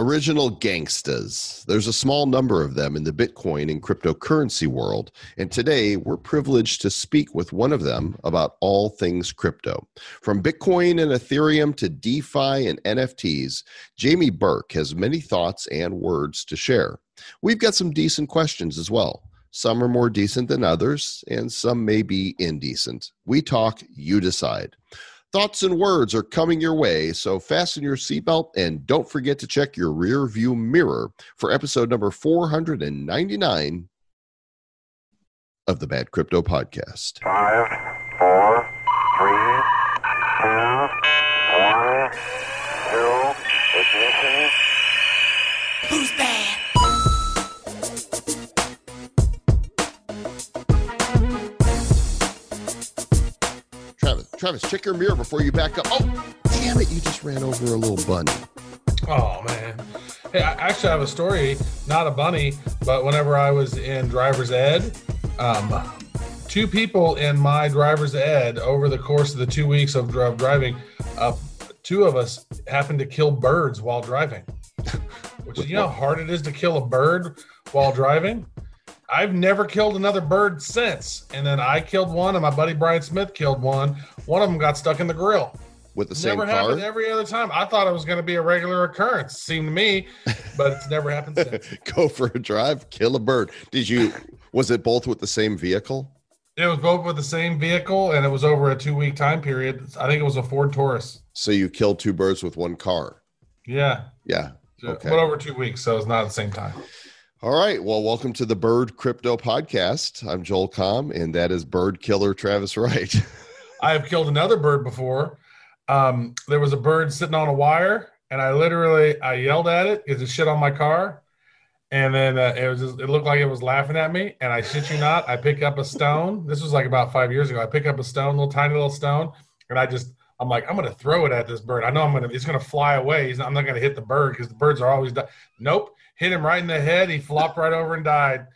original gangstas. There's a small number of them in the Bitcoin and cryptocurrency world, and today we're privileged to speak with one of them about all things crypto. From Bitcoin and Ethereum to DeFi and NFTs, Jamie Burke has many thoughts and words to share. We've got some decent questions as well. Some are more decent than others, and some may be indecent. We talk, you decide. Thoughts and words are coming your way, so fasten your seatbelt and don't forget to check your rear view mirror for episode number 499 of the Bad Crypto Podcast. Five, four, three, two, one, zero, ignition. Who's bad? Travis, check your mirror before you back up. Oh, damn it, you just ran over a little bunny. Oh man. Hey, I actually have a story, not a bunny, but whenever I was in driver's ed, um, two people in my driver's ed over the course of the two weeks of driving, uh, two of us happened to kill birds while driving. Which is, you know, how hard it is to kill a bird while driving. I've never killed another bird since. And then I killed one, and my buddy Brian Smith killed one. One of them got stuck in the grill. With the same car. never car? happened every other time. I thought it was going to be a regular occurrence. Seemed to me, but it's never happened since. Go for a drive, kill a bird. Did you, was it both with the same vehicle? It was both with the same vehicle, and it was over a two-week time period. I think it was a Ford Taurus. So you killed two birds with one car. Yeah, Yeah. Okay. but over two weeks, so it's not at the same time. All right. Well, welcome to the Bird Crypto Podcast. I'm Joel Comm, and that is Bird Killer Travis Wright. I have killed another bird before. Um, there was a bird sitting on a wire, and I literally I yelled at it because it shit on my car, and then uh, it was just, it looked like it was laughing at me. And I shit you not, I pick up a stone. This was like about five years ago. I pick up a stone, little tiny little stone, and I just I'm like I'm gonna throw it at this bird. I know I'm gonna it's gonna fly away. Not, I'm not gonna hit the bird because the birds are always di- nope. Hit him right in the head. He flopped right over and died.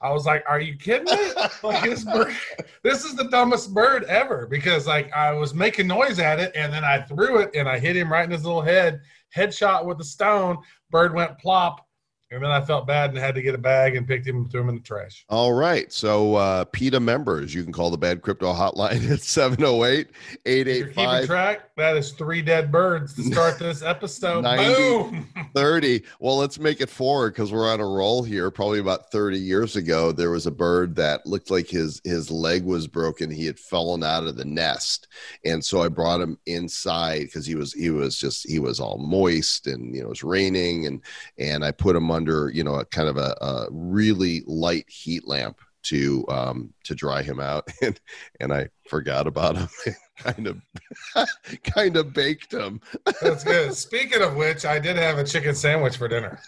I was like, "Are you kidding me? Like this bird, this is the dumbest bird ever." Because like I was making noise at it, and then I threw it, and I hit him right in his little head. Headshot with the stone. Bird went plop, and then I felt bad and had to get a bag and picked him and threw him in the trash. All right. So, uh, PETA members, you can call the Bad Crypto Hotline at 708 If you're keeping track, that is three dead birds to start this episode. 90. Boom. 30. Well, let's make it forward because we're on a roll here. Probably about 30 years ago, there was a bird that looked like his his leg was broken. He had fallen out of the nest, and so I brought him inside because he was he was just he was all moist and you know it was raining and and I put him under you know a kind of a, a really light heat lamp to um to dry him out and and I forgot about him kind of kind of baked him That's good. Speaking of which, I did have a chicken sandwich for dinner.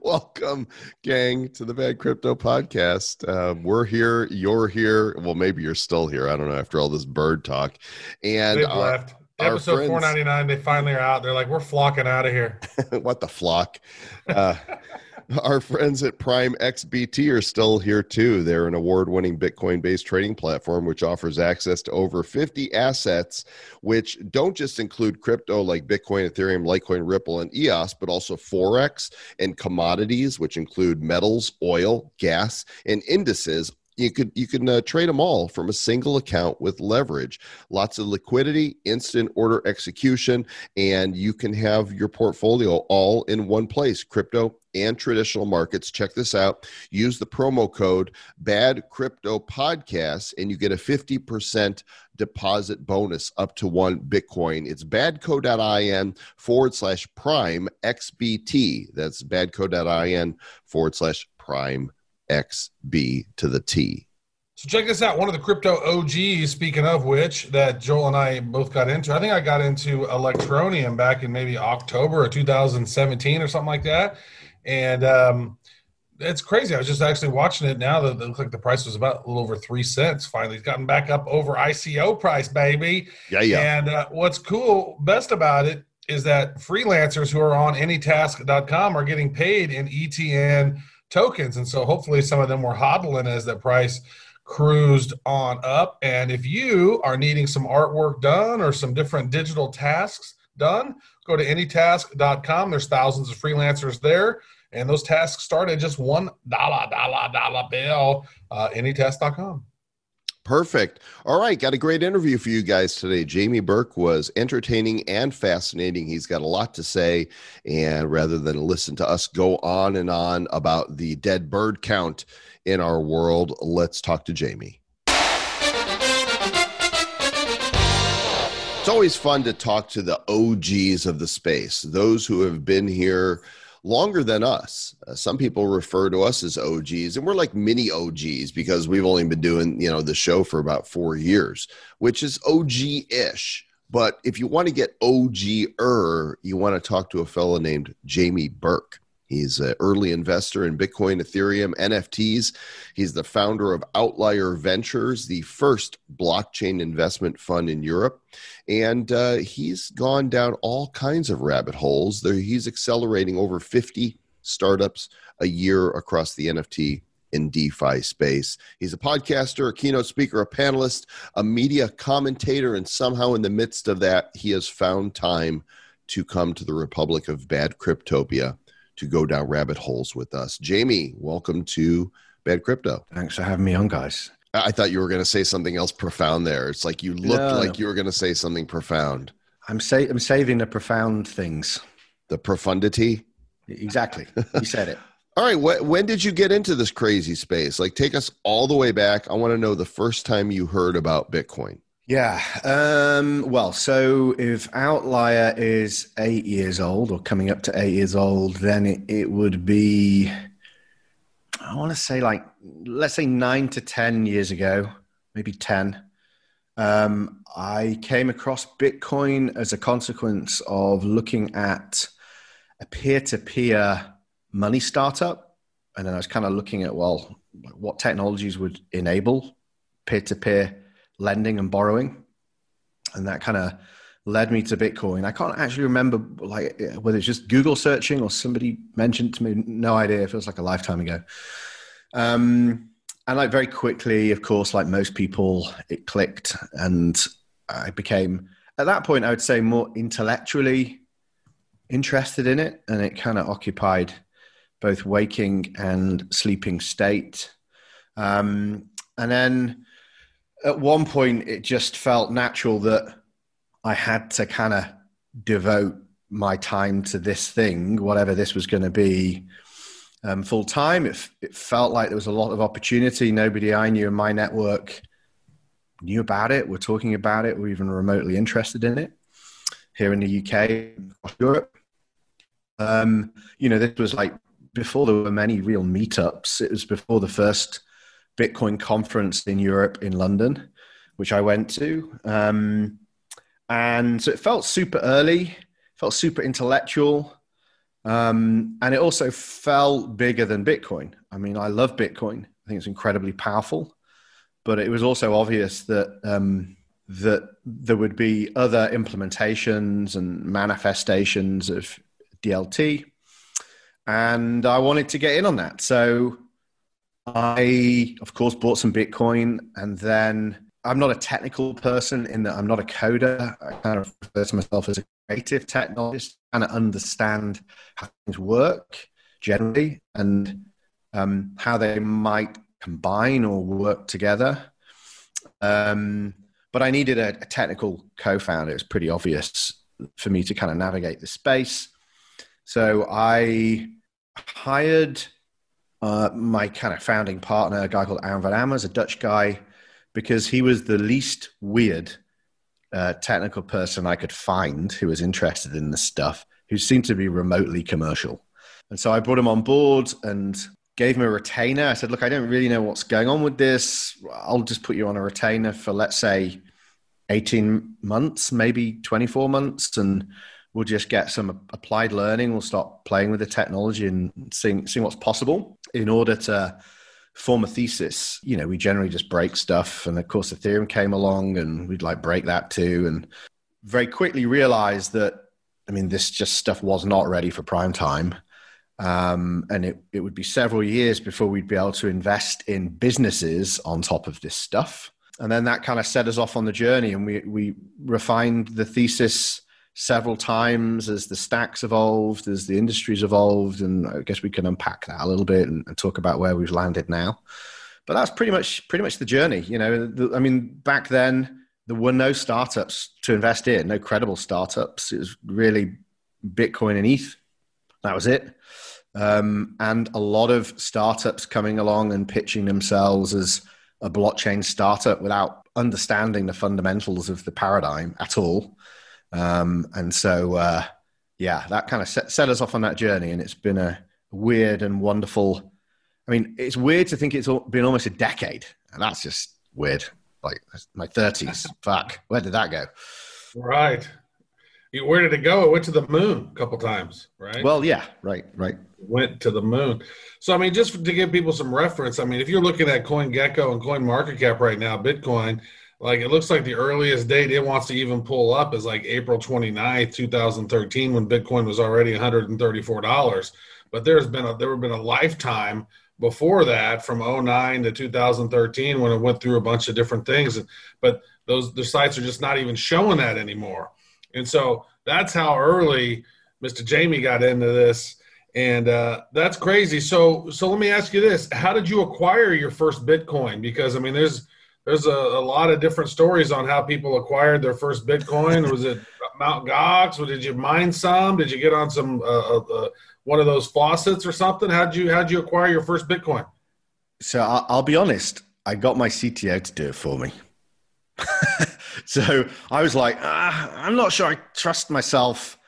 Welcome, gang, to the Bad Crypto Podcast. Uh, we're here. You're here. Well, maybe you're still here. I don't know. After all this bird talk, and our, left. Episode 499, they finally are out. They're like, we're flocking out of here. what the flock? Uh, our friends at Prime XBT are still here too. They're an award-winning Bitcoin-based trading platform which offers access to over 50 assets, which don't just include crypto like Bitcoin, Ethereum, Litecoin, Ripple, and EOS, but also forex and commodities, which include metals, oil, gas, and indices you could you can uh, trade them all from a single account with leverage. Lots of liquidity instant order execution and you can have your portfolio all in one place crypto and traditional markets. Check this out. Use the promo code bad crypto podcast and you get a 50% deposit bonus up to one bitcoin. It's badco.in forward slash prime xbt that's badco.in forward slash prime XB to the T. So check this out. One of the crypto OGs, speaking of which, that Joel and I both got into. I think I got into Electroneum back in maybe October of 2017 or something like that. And um, it's crazy. I was just actually watching it now. That it looked like the price was about a little over three cents. Finally, it's gotten back up over ICO price, baby. Yeah, yeah. And uh, what's cool, best about it, is that freelancers who are on anytask.com are getting paid in ETN tokens. And so hopefully some of them were hodling as the price cruised on up. And if you are needing some artwork done or some different digital tasks, done, go to anytask.com. There's thousands of freelancers there, and those tasks start at just one dollar, dollar, dollar bill. Uh, anytask.com. Perfect. All right, got a great interview for you guys today. Jamie Burke was entertaining and fascinating. He's got a lot to say, and rather than listen to us go on and on about the dead bird count in our world, let's talk to Jamie. It's always fun to talk to the OGs of the space, those who have been here longer than us. Uh, some people refer to us as OGs, and we're like mini OGs because we've only been doing you know the show for about four years, which is OG-ish. But if you want to get OG-er, you want to talk to a fellow named Jamie Burke. He's an early investor in Bitcoin, Ethereum, NFTs. He's the founder of Outlier Ventures, the first blockchain investment fund in Europe. And uh, he's gone down all kinds of rabbit holes. There, he's accelerating over 50 startups a year across the NFT and DeFi space. He's a podcaster, a keynote speaker, a panelist, a media commentator, and somehow in the midst of that, he has found time to come to the Republic of Bad Cryptopia to go down rabbit holes with us. Jamie, welcome to Bad Crypto. Thanks for having me on, guys. I thought you were going to say something else profound there. It's like you looked No, like you were going to say something profound. I'm sa- I'm saving the profound things. The profundity. Exactly. You said it. All right. Wh- when did you get into this crazy space? Like, take us all the way back. I want to know the first time you heard about Bitcoin. Yeah. Um, well, so if Outlier is eight years old or coming up to eight years old, then it, it would be, I want to say like, let's say nine to 10 years ago, maybe 10. Um, I came across Bitcoin as a consequence of looking at a peer to peer money startup. And then I was kind of looking at, well, what technologies would enable peer to peer lending and borrowing. And that kind of led me to Bitcoin. I can't actually remember like whether it's just Google searching or somebody mentioned to me. No idea. It feels like a lifetime ago. Um, and like very quickly, of course, like most people, it clicked, and I became at that point, I would say, more intellectually interested in it, and it kind of occupied both waking and sleeping state. Um, and then at one point, it just felt natural that I had to kind of devote my time to this thing, whatever this was going to be, um, full time. It, it felt like there was a lot of opportunity. Nobody I knew in my network knew about it, were talking about it, were even remotely interested in it here in the UK, across Europe. Um, you know, this was like before there were many real meetups. It was before the first Bitcoin conference in Europe in London, which I went to. Um, and so it felt super early, felt super intellectual. Um, and it also felt bigger than Bitcoin. I mean, I love Bitcoin. I think it's incredibly powerful, but it was also obvious that um, that there would be other implementations and manifestations of DLT, and I wanted to get in on that. So I, of course, bought some Bitcoin, and then I'm not a technical person in that I'm not a coder. I kind of refer to myself as a creative technologist, kind of understand how things work generally and um, how they might combine or work together. Um, but I needed a, a technical co-founder. It was pretty obvious for me to kind of navigate the space. So I hired uh, my kind of founding partner, a guy called Aron Van Ammers, a Dutch guy, because he was the least weird uh, technical person I could find who was interested in this stuff, who seemed to be remotely commercial. And so I brought him on board and gave him a retainer. I said, Look, I don't really know what's going on with this. I'll just put you on a retainer for, let's say, 18 months, maybe 24 months. And we'll just get some applied learning. We'll start playing with the technology and seeing, seeing what's possible in order to form a thesis. You know, we generally just break stuff. And of course, Ethereum came along and we'd like break that too. And very quickly realized that, I mean, this just stuff was not ready for prime time. Um, and it, it would be several years before we'd be able to invest in businesses on top of this stuff. And then that kind of set us off on the journey and we, we refined the thesis several times as the stacks evolved, as the industry's evolved, and I guess we can unpack that a little bit and, and talk about where we've landed now. But that's pretty much pretty much the journey. You know, the, I mean, back then there were no startups to invest in, no credible startups. It was really Bitcoin and ETH. That was it. Um, and a lot of startups coming along and pitching themselves as a blockchain startup without understanding the fundamentals of the paradigm at all. Um, and so, uh, yeah, that kind of set, set us off on that journey. And it's been a weird and wonderful. I mean, it's weird to think it's been almost a decade. And that's just weird. Like my 30s. Fuck. Where did that go? Right. Where did it go? It went to the moon a couple times, right? Well, yeah, right, right. Went to the moon. So, I mean, just to give people some reference, I mean, if you're looking at CoinGecko and Coin Market Cap right now, Bitcoin, like it looks like the earliest date it wants to even pull up is like April 29th, 2013, when Bitcoin was already $134. But there's been a there have been a lifetime before that from 09 to 2013 when it went through a bunch of different things. But those the sites are just not even showing that anymore. And so that's how early Mr. Jamie got into this. And uh, that's crazy. So, so let me ask you this: How did you acquire your first Bitcoin? Because I mean, there's there's a, a lot of different stories on how people acquired their first Bitcoin. Was it Mount Gox? Or did you mine some? Did you get on some uh, uh, uh one of those faucets or something? How'd you how'd you acquire your first Bitcoin? So I'll, I'll be honest. I got my CTO to do it for me. so I was like, ah, I'm not sure I trust myself,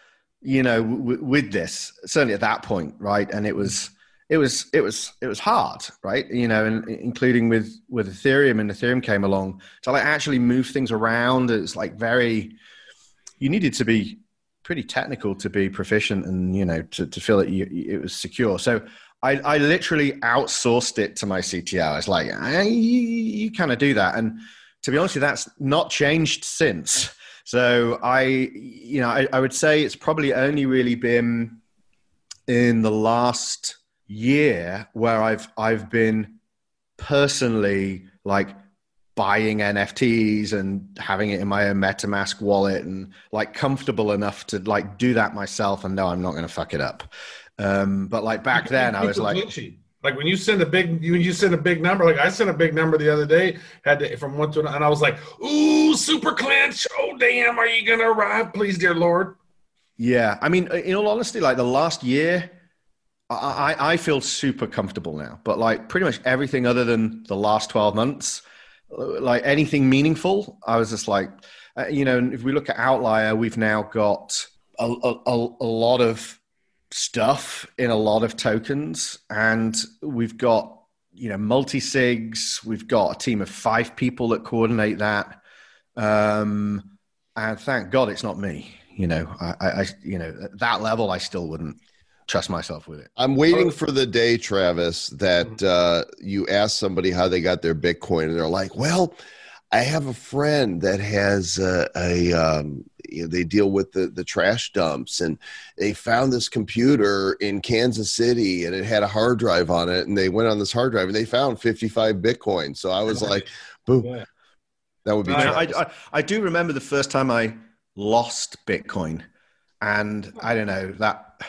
you know, w- with this. Certainly at that point, right? And it was, it was, it was, it was hard, right? You know, and including with with Ethereum, and Ethereum came along to like actually move things around. It's like very, you needed to be pretty technical to be proficient, and you know, to to feel that you, it was secure. So. I, I literally outsourced it to my CTO. I was like, ah, you, you kind of do that. And to be honest you, that's not changed since. So I, you know, I, I would say it's probably only really been in the last year where I've I've been personally like buying NFTs and having it in my own MetaMask wallet and like comfortable enough to like do that myself and know I'm not going to fuck it up. Um, but like back then, I was like, like when you send a big when you send a big number, like I sent a big number the other day, had to from one to another, and I was like, "Ooh, super clinch! Oh damn, are you gonna arrive, please, dear Lord?" Yeah, I mean, in all honesty, like the last year, I I feel super comfortable now. But like pretty much everything other than the last twelve months, like anything meaningful, I was just like, uh, you know, if we look at Outlier, we've now got a, a, a lot of stuff in a lot of tokens, and we've got you know multi sigs. We've got a team of five people that coordinate that, um, and thank God it's not me. You know, I, I you know at that level, I still wouldn't trust myself with it. I'm waiting for the day, Travis, that uh, you ask somebody how they got their Bitcoin, and they're like, "Well, I have a friend that has a, a um, you know, they deal with the, the trash dumps and they found this computer in Kansas City and it had a hard drive on it and they went on this hard drive and they found 55 Bitcoin. So I was like, boom, yeah. that would be. I, I, I, do remember the first time I lost Bitcoin and I don't know that.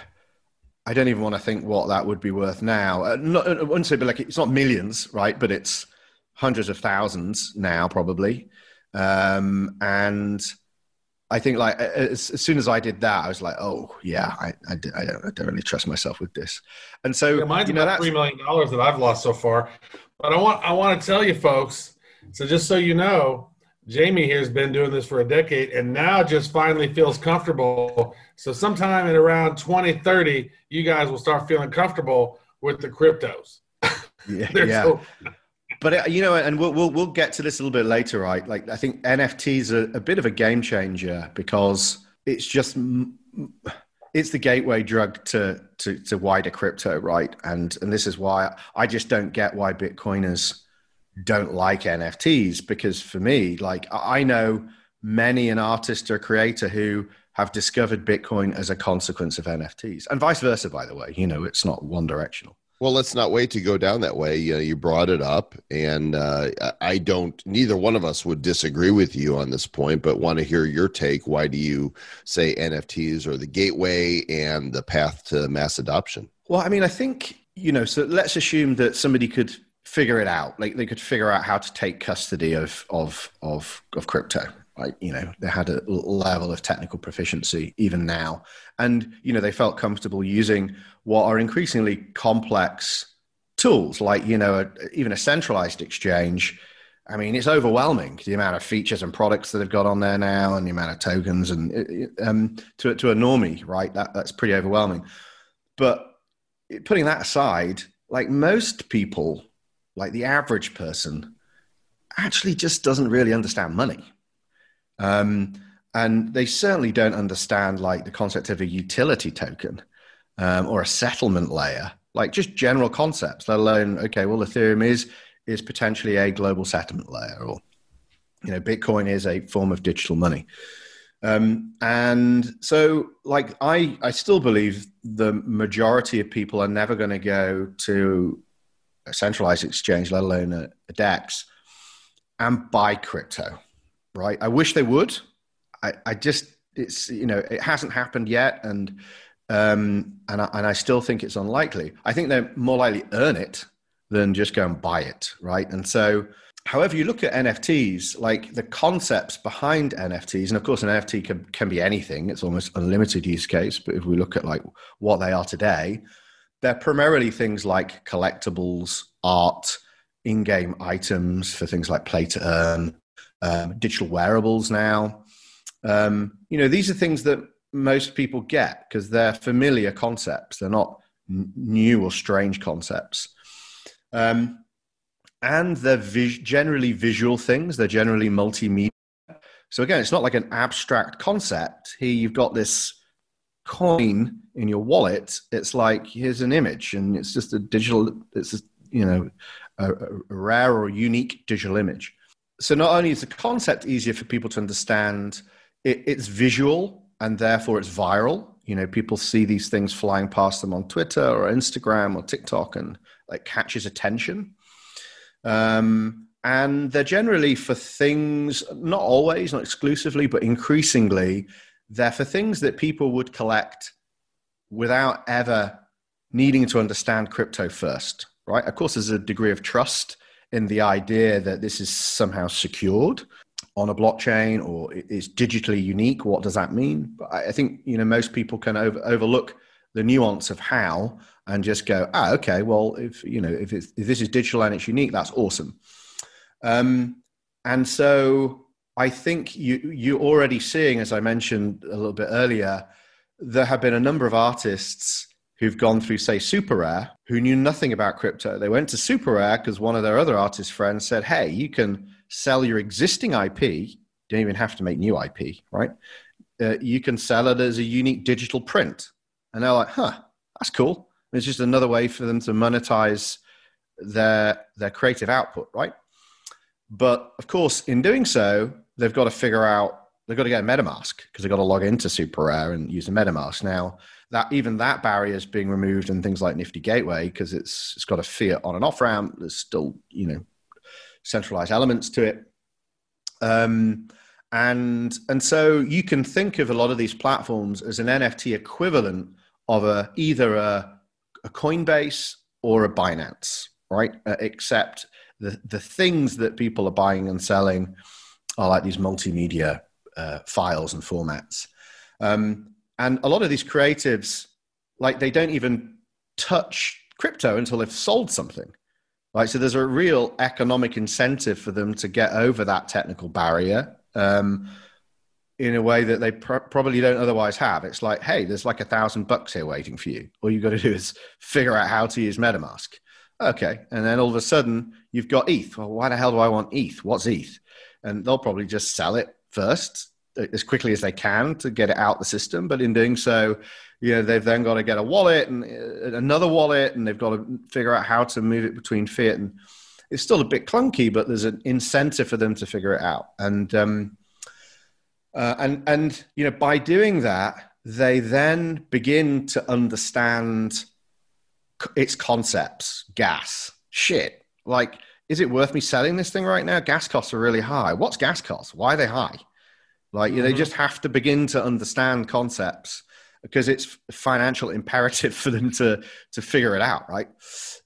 I don't even want to think what that would be worth now. Uh, not, I wouldn't say, but like it's not millions, right? But it's hundreds of thousands now, probably. Um, and I think like as, as, soon as I did that, I was like, oh yeah, I, I, I, don't, I don't really trust myself with this. And so yeah, mine's you know, about three million dollars that I've lost so far. But I want I want to tell you folks. So just so you know, Jamie here has been doing this for a decade and now just finally feels comfortable. So sometime in around 2030, you guys will start feeling comfortable with the cryptos. Yeah, yeah but uh, you know, and we'll, we'll we'll get to this a little bit later, right? Like I think NFTs are a bit of a game changer because it's just it's the gateway drug to to, to wider crypto, right? And and this is why I just don't get why Bitcoiners don't like NFTs because for me, like I know many an artist or creator who have discovered Bitcoin as a consequence of NFTs, and vice versa. By the way, you know, it's not one directional. Well, let's not wait to go down that way. You, know, you brought it up, and uh, I- I don't. Neither one of us would disagree with you on this point, but want to hear your take. Why do you say NFTs are the gateway and the path to mass adoption? Well, I mean, I think, you know, so let's assume that somebody could figure it out. Like they could figure out how to take custody of of of of crypto. Right? You know, they had a level of technical proficiency even now. And, you know, they felt comfortable using what are increasingly complex tools, like, you know, a, even a centralized exchange. I mean, it's overwhelming the amount of features and products that they've got on there now, and the amount of tokens, and um, to to a normie, right? That that's pretty overwhelming. But putting that aside, like most people, like the average person, actually just doesn't really understand money. Um, and they certainly don't understand like the concept of a utility token um, or a settlement layer, like just general concepts, let alone, okay, well, Ethereum is is potentially a global settlement layer or you know, Bitcoin is a form of digital money. Um, and so, like, I, I still believe the majority of people are never going to go to a centralized exchange, let alone a, a DEX, and buy crypto, right? I wish they would. I, I just, it's, you know, it hasn't happened yet. And, um, and, I, and I still think it's unlikely. I think they're more likely earn it than just go and buy it, right? And so, however you look at NFTs, like the concepts behind NFTs, and of course, an NFT can, can be anything. It's almost unlimited use case. But if we look at like what they are today, they're primarily things like collectibles, art, in-game items for things like play to earn, um, digital wearables now. Um, you know, these are things that most people get because they're familiar concepts. They're not n- new or strange concepts. Um, and they're vis- generally visual things. They're generally multimedia. So again, it's not like an abstract concept. Here you've got this coin in your wallet. It's like here's an image, and it's just a digital. It's a, you know a, a rare or unique digital image. So not only is the concept easier for people to understand, it, it's visual and therefore it's viral. You know, people see these things flying past them on Twitter or Instagram or TikTok, and like catches attention. Um, and they're generally for things, not always, not exclusively, but increasingly, they're for things that people would collect without ever needing to understand crypto first, right? Of course, there's a degree of trust in the idea that this is somehow secured on a blockchain or is digitally unique. What does that mean? But I think you know most people can over, overlook the nuance of how and just go, ah, okay, well, if you know if, it's, if this is digital and it's unique, that's awesome. Um, and so I think you you're already seeing, as I mentioned a little bit earlier, there have been a number of artists who've gone through, say, Super Rare, who knew nothing about crypto. They went to Super Rare because one of their other artist friends said, "Hey, you can sell your existing IP. You don't even have to make new IP, right? Uh, you can sell it as a unique digital print." And they're like, "Huh, that's cool." It's just another way for them to monetize their their creative output, right? But of course, in doing so, they've got to figure out they've got to get a MetaMask because they've got to log into Super Rare and use a MetaMask. Now, that even that barrier is being removed in things like Nifty Gateway because it's it's got a fiat on and off ramp. There's still you know centralized elements to it. Um, and and so you can think of a lot of these platforms as an NFT equivalent of a either a, a Coinbase or a Binance, right? Uh, except the the things that people are buying and selling are like these multimedia uh, files and formats. Um, and a lot of these creatives, like they don't even touch crypto until they've sold something. Right, so there's a real economic incentive for them to get over that technical barrier um, in a way that they pr- probably don't otherwise have. It's like, hey, there's like a thousand bucks here waiting for you. All you've got to do is figure out how to use MetaMask. Okay, and then all of a sudden you've got ETH. Well, why the hell do I want ETH? What's ETH? And they'll probably just sell it first as quickly as they can to get it out the system. But in doing so, you know, they've then got to get a wallet and uh, another wallet, and they've got to figure out how to move it between fiat. And it's still a bit clunky, but there's an incentive for them to figure it out. And um, uh, and and you know, by doing that, they then begin to understand its concepts, gas, shit. Like, is it worth me selling this thing right now? Gas costs are really high. What's gas costs? Why are they high? Like, you know, they just have to begin to understand concepts because it's financial imperative for them to to figure it out, right?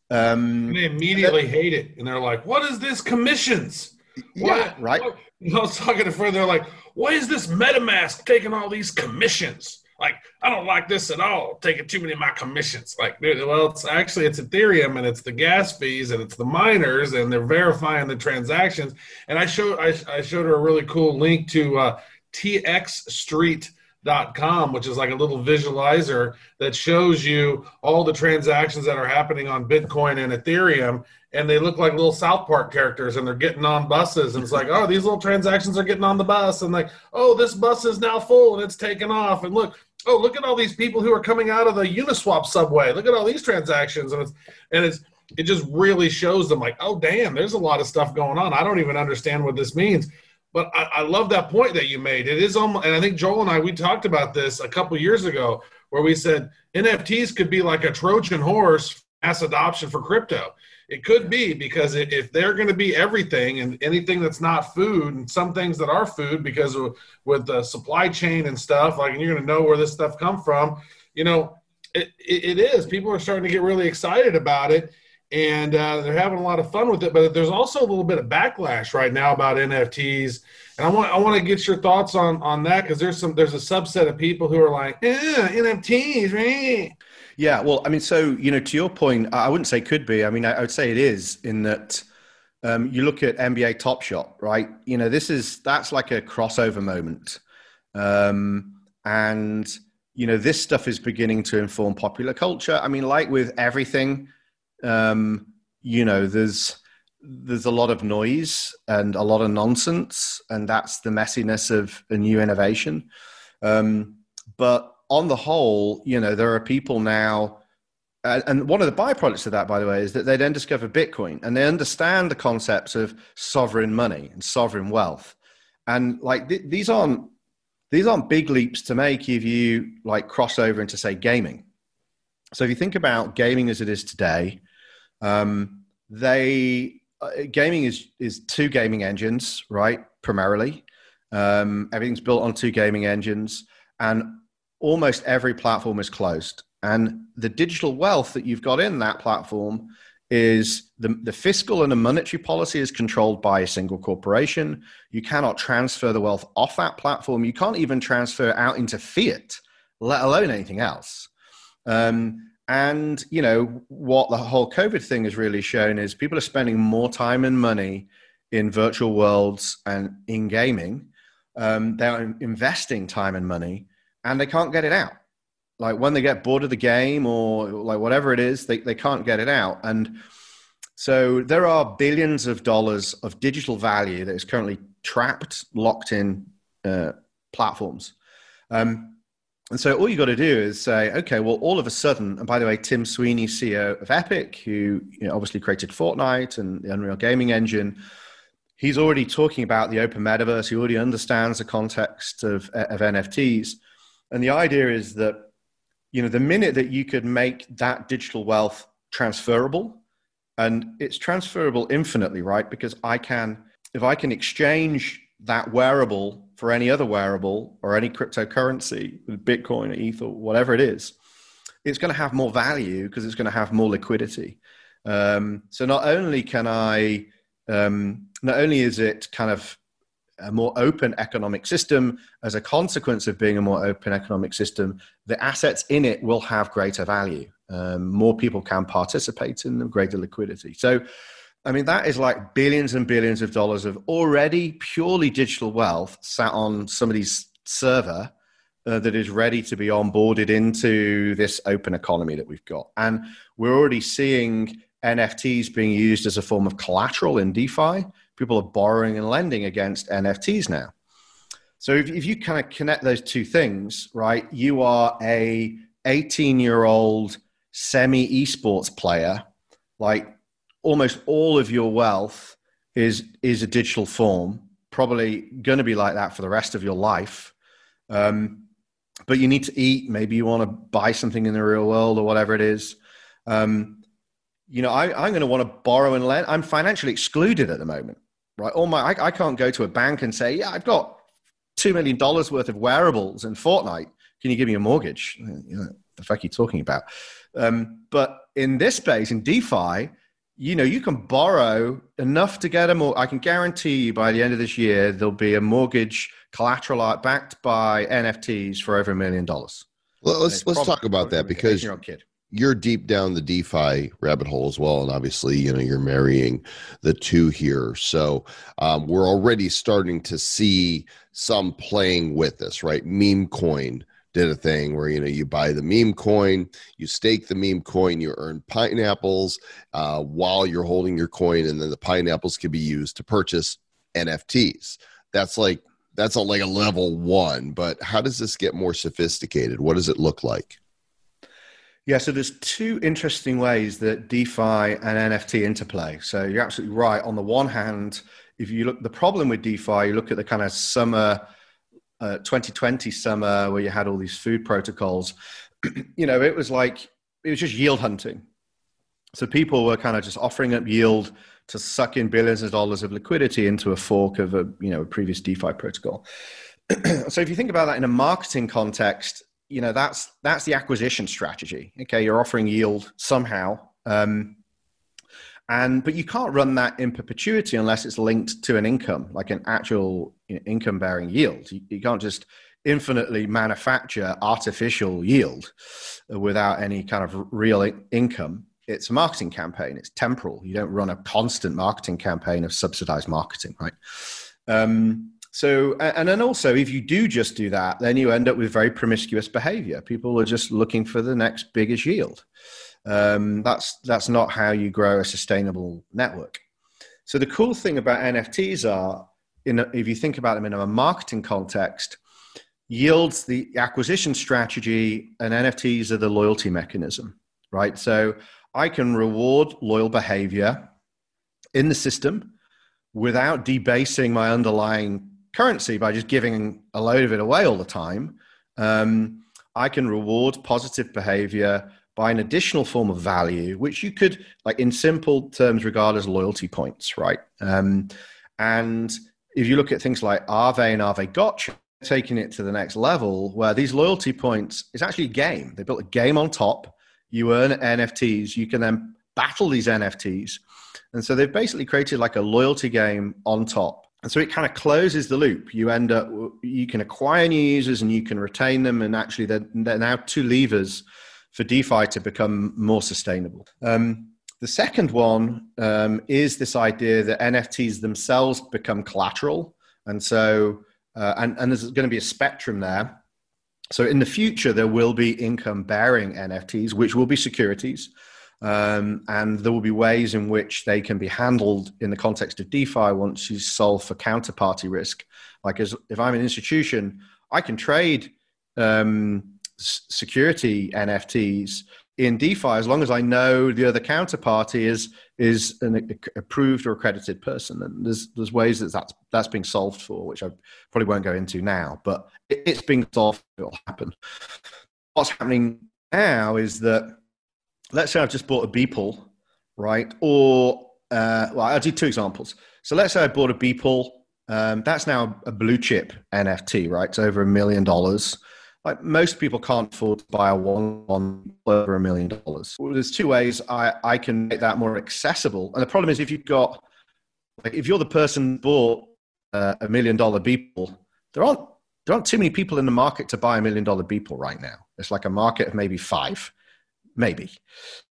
Um, And they immediately hate it, and they're like, "What is this commissions?" yeah, What- right. what- I was talking to a friend. They're like, "Why is this MetaMask taking all these commissions?" Like, I don't like this at all. Taking too many of my commissions. Like, well, it's actually it's Ethereum and it's the gas fees and it's the miners and they're verifying the transactions. And I showed I, I showed her a really cool link to uh, txstreet.com, which is like a little visualizer that shows you all the transactions that are happening on Bitcoin and Ethereum and they look like little South Park characters, and they're getting on buses, and it's like, oh, these little transactions are getting on the bus, and like, oh, this bus is now full and it's taken off, and look, oh, look at all these people who are coming out of the Uniswap subway. Look at all these transactions, and it's and it's it just really shows them like, oh, damn, there's a lot of stuff going on. I don't even understand what this means. But I, I love that point that you made. It is almost, and I think Joel and I we talked about this a couple years ago, where we said NFTs could be like a Trojan horse mass adoption for crypto. It could be because if they're going to be everything and anything that's not food and some things that are food because of, with the supply chain and stuff, like and you're going to know where this stuff come from, you know, it, it, is. People are starting to get really excited about it and uh, they're having a lot of fun with it. But there's also a little bit of backlash right now about NFTs, and I want I want to get your thoughts on on that because there's some there's a subset of people who are like, yeah, NFTs, right? Yeah, well, I mean, so you know, to your point, I wouldn't say could be. I mean, I, I would say it is in that um, you look at NBA Top Shot, right? You know, this is that's like a crossover moment, um, and you know, this stuff is beginning to inform popular culture. I mean, like with everything, um, you know, there's there's a lot of noise and a lot of nonsense, and that's the messiness of a new innovation. Um, but on the whole, you know, there are people now, uh, and one of the byproducts of that, by the way, is that they then discover Bitcoin and they understand the concepts of sovereign money and sovereign wealth, and like th- these aren't these aren't big leaps to make if you like cross over into say gaming. So if you think about gaming as it is today, um, they uh, gaming is is two gaming engines, right? Primarily, um, everything's built on two gaming engines, and almost every platform is closed. And the digital wealth that you've got in that platform is the, the fiscal and the monetary policy is controlled by a single corporation. You cannot transfer the wealth off that platform. You can't even transfer out into fiat, let alone anything else. Um, and you know what the whole COVID thing has really shown is people are spending more time and money in virtual worlds and in gaming. Um, they're investing time and money, and they can't get it out. Like when they get bored of the game or like whatever it is, they, they can't get it out. And so there are billions of dollars of digital value that is currently trapped, locked in uh, platforms. Um, and so all you got to do is say, okay, well, all of a sudden, and by the way, Tim Sweeney, CEO of Epic, who you know, obviously created Fortnite and the Unreal Gaming Engine, he's already talking about the open metaverse. He already understands the context of, of NFTs. And the idea is that, you know, the minute that you could make that digital wealth transferable, and it's transferable infinitely, right? Because I can, if I can exchange that wearable for any other wearable or any cryptocurrency, Bitcoin or ETH or whatever it is, it's going to have more value because it's going to have more liquidity. Um, so not only can I, um, not only is it kind of a more open economic system as a consequence of being a more open economic system, the assets in it will have greater value. Um, more people can participate in them, greater liquidity. So, I mean, that is like billions and billions of dollars of already purely digital wealth sat on somebody's server uh, that is ready to be onboarded into this open economy that we've got. And we're already seeing NFTs being used as a form of collateral in DeFi. People are borrowing and lending against NFTs now. So if, if you kind of connect those two things, right, you are a 18 year old semi esports player, like almost all of your wealth is is a digital form, probably going to be like that for the rest of your life. Um, but you need to eat. Maybe you want to buy something in the real world or whatever it is. Um, you know, I, I'm going to want to borrow and lend. I'm financially excluded at the moment, right? All my, I, I can't go to a bank and say, yeah, I've got two million dollars worth of wearables in Fortnite. Can you give me a mortgage? You know, the fuck are you talking about? Um, but in this space, in DeFi, you know, you can borrow enough to get a more. I can guarantee you by the end of this year, there'll be a mortgage collateral backed by NFTs for over a million dollars. Let's let's talk about that because kid. You're deep down the DeFi rabbit hole as well, and obviously, you know, you're marrying the two here. So um, we're already starting to see some playing with this, right? Meme coin did a thing where you know you buy the meme coin, you stake the meme coin, you earn pineapples uh, while you're holding your coin, and then the pineapples can be used to purchase NFTs. That's like that's a, like a level one. But how does this get more sophisticated? What does it look like? Yeah, so there's two interesting ways that DeFi and NFT interplay. So you're absolutely right. On the one hand, if you look, the problem with DeFi, you look at the kind of summer, uh, 2020 summer where you had all these food protocols. you know, it was like it was just yield hunting. So people were kind of just offering up yield to suck in billions of dollars of liquidity into a fork of a you know a previous DeFi protocol. so if you think about that in a marketing context, you know that's that's the acquisition strategy. Okay, you're offering yield somehow, um, and but you can't run that in perpetuity unless it's linked to an income, like an actual income bearing yield. You, you can't just infinitely manufacture artificial yield without any kind of real income it's a marketing campaign. It's temporal. You don't run a constant marketing campaign of subsidized marketing, right? Um, so, and then also, if you do just do that, then you end up with very promiscuous behavior. People are just looking for the next biggest yield. Um, that's that's not how you grow a sustainable network. So, the cool thing about NFTs are, in a, if you think about them in a marketing context, yields the acquisition strategy, and NFTs are the loyalty mechanism, right? So, I can reward loyal behavior in the system without debasing my underlying currency by just giving a load of it away all the time. Um, I can reward positive behavior by an additional form of value, which you could, like in simple terms, regard as loyalty points, right? Um, and if you look at things like Aave and Aavegotchi, taking it to the next level, where these loyalty points is actually a game. They built a game on top you earn NFTs. You can then battle these NFTs. And so they've basically created like a loyalty game on top. And so it kind of closes the loop. You end up, you can acquire new users and you can retain them. And actually, they're, they're now two levers for DeFi to become more sustainable. Um, the second one um, is this idea that NFTs themselves become collateral. And so, uh, and, and there's going to be a spectrum there. So in the future, there will be income bearing NFTs, which will be securities. Um, and there will be ways in which they can be handled in the context of DeFi once you solve for counterparty risk. Like, as if I'm an institution, I can trade um, security NFTs in DeFi as long as I know the other counterparty is is an approved or accredited person. And there's there's ways that that's that's being solved for, which I probably won't go into now, but it's being solved. It'll happen. What's happening now is that let's say I've just bought a Beeple, right? Or uh, well, I'll do two examples. So let's say I bought a Beeple. Um, that's now a blue chip NFT, right? It's over a million dollars like most people can't afford to buy a one on over a million dollars. There's two ways I, I can make that more accessible. And the problem is if you've got, like, if you're the person bought uh, a million dollar Beeple, there aren't there aren't too many people in the market to buy a million dollar Beeple right now. It's like a market of maybe five, maybe.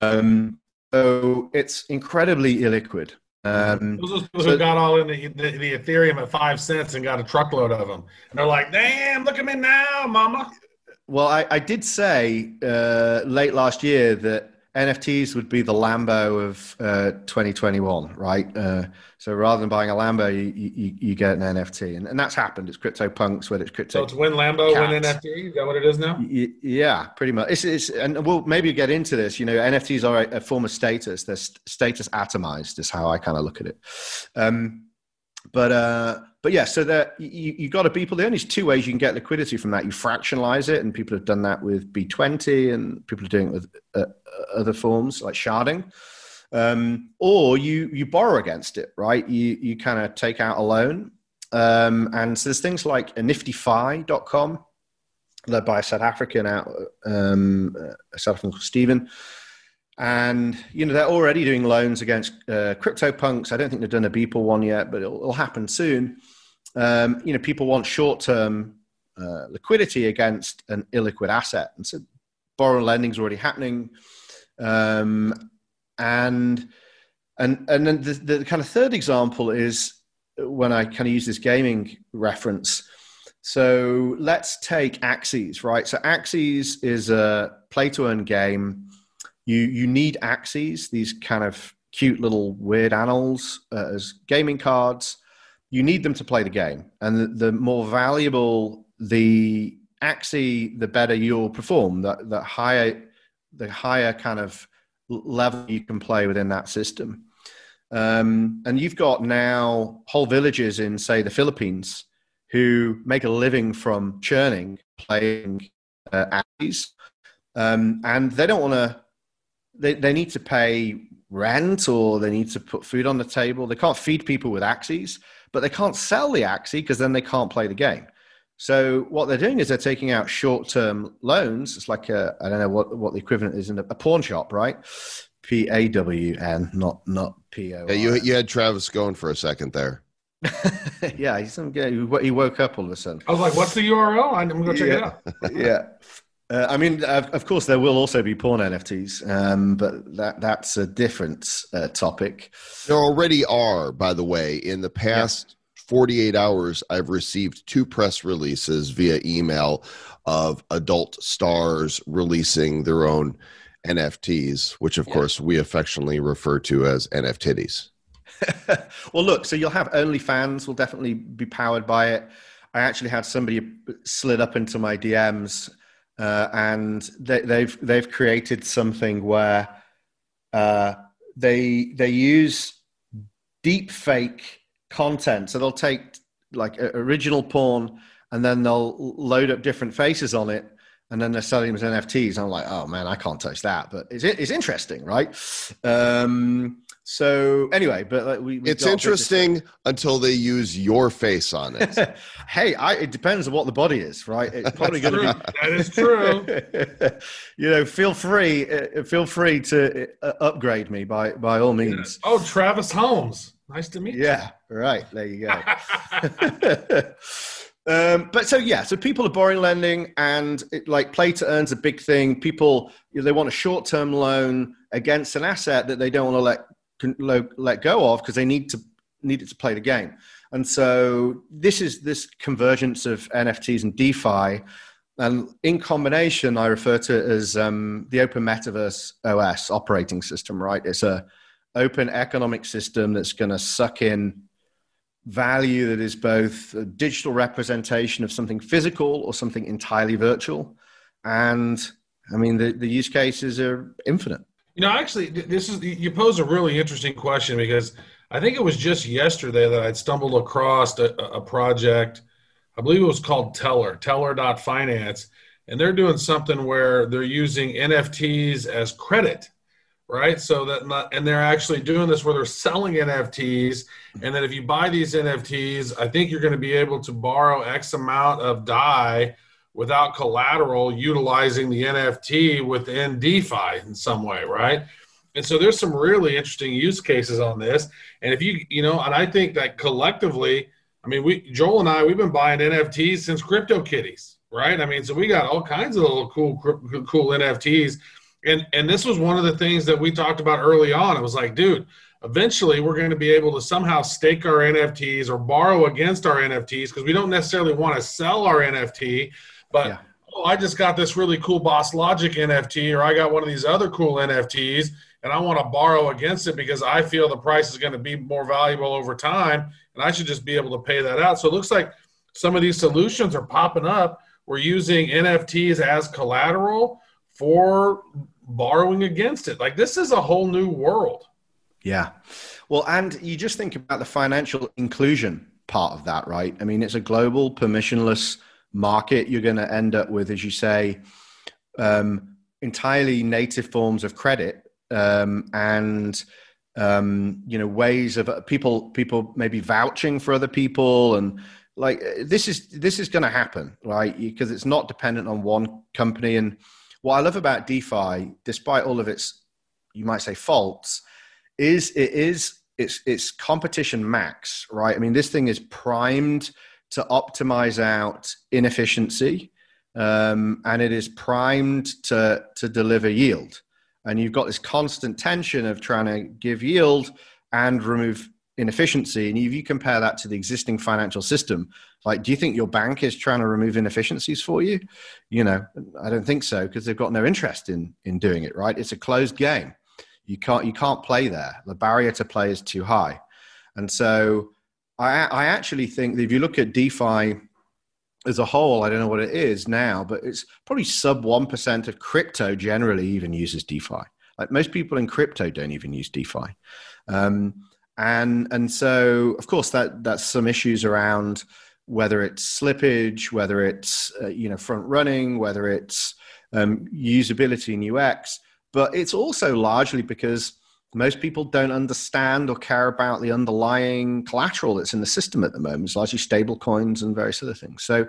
Um, so it's incredibly illiquid. Um, Those are people so, who got all in the, the, the, Ethereum at five cents and got a truckload of them. And they're like, damn, look at me now, mama. Well, I, I did say uh, late last year that NFTs would be the Lambo of uh, 2021, right? Uh, so rather than buying a Lambo, you, you, you get an NFT, and, and that's happened. It's CryptoPunks, whether it's crypto. So it's win Lambo, win NFT. Is that what it is now? Y- yeah, pretty much. It's, it's, and we'll maybe get into this. You know, NFTs are a, a form of status. They're st- status atomized, is how I kind of look at it. Um, but uh, but yeah, so that you you got to people. The only two ways you can get liquidity from that. You fractionalize it, and people have done that with B20, and people are doing it with uh, other forms like sharding. Um, or you you borrow against it, right? You you kind of take out a loan, um, and so there's things like niftyfi.com, led by a South African out, um, a South African called Stephen. And you know they're already doing loans against uh, CryptoPunks. I don't think they've done a Beeple one yet, but it'll, it'll happen soon. Um, you know, people want short-term uh, liquidity against an illiquid asset, and so borrow lending is already happening. Um, and and and then the, the kind of third example is when I kind of use this gaming reference. So let's take Axies, right? So Axies is a play to earn game you you need axies, these kind of cute little weird animals uh, as gaming cards. You need them to play the game, and the, the more valuable the axie, the better you'll perform. The, the higher the higher kind of level you can play within that system. Um, and you've got now whole villages in, say, the Philippines who make a living from churning, playing uh, axies. Um, and they don't want to they, they need to pay rent or they need to put food on the table. They can't feed people with axies, but they can't sell the axe because then they can't play the game. So what they're doing is they're taking out short-term loans. It's like I don't know what, what the equivalent is in a, a pawn shop, right? P A W N, not not P O. Yeah, you you had Travis going for a second there. yeah, he's some guy. He woke up all of a sudden. I was like, "What's the URL? I'm gonna go check yeah. it out." yeah, uh, I mean, of, of, course, there will also be porn NFTs, um, but that that's a different uh, topic. There already are, by the way. In the past yeah. 48 hours, I've received two press releases via email of adult stars releasing their own NFTs, which, of yeah. course, we affectionately refer to as NFTs. well, look, so you'll have OnlyFans will definitely be powered by it. I actually had somebody slid up into my DMs uh, and they, have they've, they've created something where uh, they they use deep fake content. So they'll take like original porn and then they'll load up different faces on it and then they're selling them as NFTs. I'm like, oh man, I can't touch that, but it's it's interesting, right? Um, so anyway, but like, we, it's interesting until they use your face on it. hey, I, it depends on what the body is, right? It's probably going to be. That is true. you know, feel free, uh, feel free to uh, upgrade me by by all means. Yeah. Oh, Travis Holmes, nice to meet yeah, you. Yeah, right. There you go. Um, but so yeah, so people are borrowing lending, and it, like play to earn's a big thing. People you know, they want a short term loan against an asset that they don't want to let let go of because they need to need it to play the game. And so this is this convergence of NFTs and DeFi, and in combination, I refer to it as um, the Open Metaverse OS operating system. Right, it's a open economic system that's going to suck in value that is both a digital representation of something physical or something entirely virtual. And I mean, the, the use cases are infinite. You know, actually, this is you pose a really interesting question because I think it was just yesterday that I'd stumbled across a, a project. I believe it was called Teller, Teller.finance, and they're doing something where they're using NFTs as credit, right? So that not, and they're actually doing this where they're selling NFTs, and then if you buy these NFTs, I think you're going to be able to borrow X amount of DAI without collateral utilizing the NFT within DeFi in some way, right? And so there's some really interesting use cases on this. And if you, you know, and I think that collectively, I mean, we, Joel and I, we've been buying NFTs since CryptoKitties, right? I mean, so we got all kinds of little cool, cool NFTs. And, and this was one of the things that we talked about early on. It was like, dude, eventually we're going to be able to somehow stake our NFTs or borrow against our NFTs because we don't necessarily want to sell our NFT, but yeah. oh, I just got this really cool Boss Logic NFT, or I got one of these other cool NFTs, and I want to borrow against it because I feel the price is going to be more valuable over time, and I should just be able to pay that out. So it looks like some of these solutions are popping up. We're using NFTs as collateral for borrowing against it. Like this is a whole new world. Yeah. Well, and you just think about the financial inclusion part of that, right? I mean, it's a global permissionless market. You're going to end up with, as you say, um, entirely native forms of credit um, and um, you know ways of uh, people people maybe vouching for other people and like this is this is going to happen right because it's not dependent on one company and what i love about defi despite all of its you might say faults is it is it's it's competition max right i mean this thing is primed to optimize out inefficiency um, and it is primed to to deliver yield. And you've got this constant tension of trying to give yield and remove inefficiency. And if you compare that to the existing financial system like do you think your bank is trying to remove inefficiencies for you? You know i don't think so because they've got no interest in in doing it right? It's a closed game. You can't you can't play there. The barrier to play is too high. And so i i actually think that if you look at defi as a whole i don't know what it is now but it's probably sub 1% of crypto generally even uses defi. Like most people in crypto don't even use defi. Um, and and so of course that that's some issues around whether it's slippage whether it's uh, you know front running whether it's um, usability in ux but it's also largely because most people don't understand or care about the underlying collateral that's in the system at the moment. It's largely stable coins and various other things. So,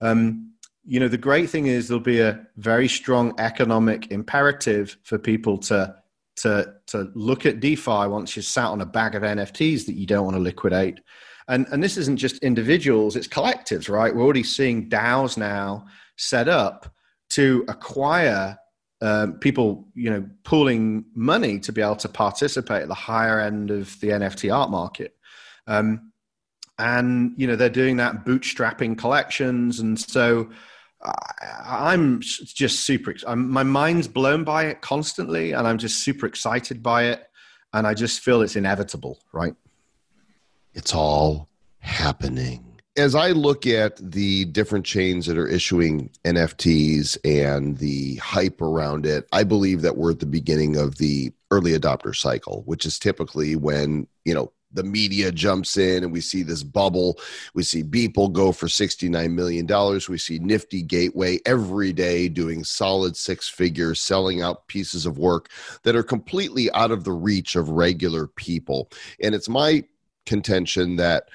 um, you know, the great thing is there'll be a very strong economic imperative for people to to to look at DeFi once you're sat on a bag of NFTs that you don't want to liquidate. And and this isn't just individuals, it's collectives, right? We're already seeing DAOs now set up to acquire um, people, you know, pooling money to be able to participate at the higher end of the NFT art market. Um, and you know they're doing that bootstrapping collections, and so I, am just super. I'm, my mind's blown by it constantly, and I'm just super excited by it, and I just feel it's inevitable, right? It's all happening as I look at the different chains that are issuing NFTs and the hype around it, I believe that we're at the beginning of the early adopter cycle, which is typically when, you know, the media jumps in and we see this bubble. We see Beeple go for $69 million. We see Nifty Gateway every day doing solid six figures, selling out pieces of work that are completely out of the reach of regular people. And it's my contention that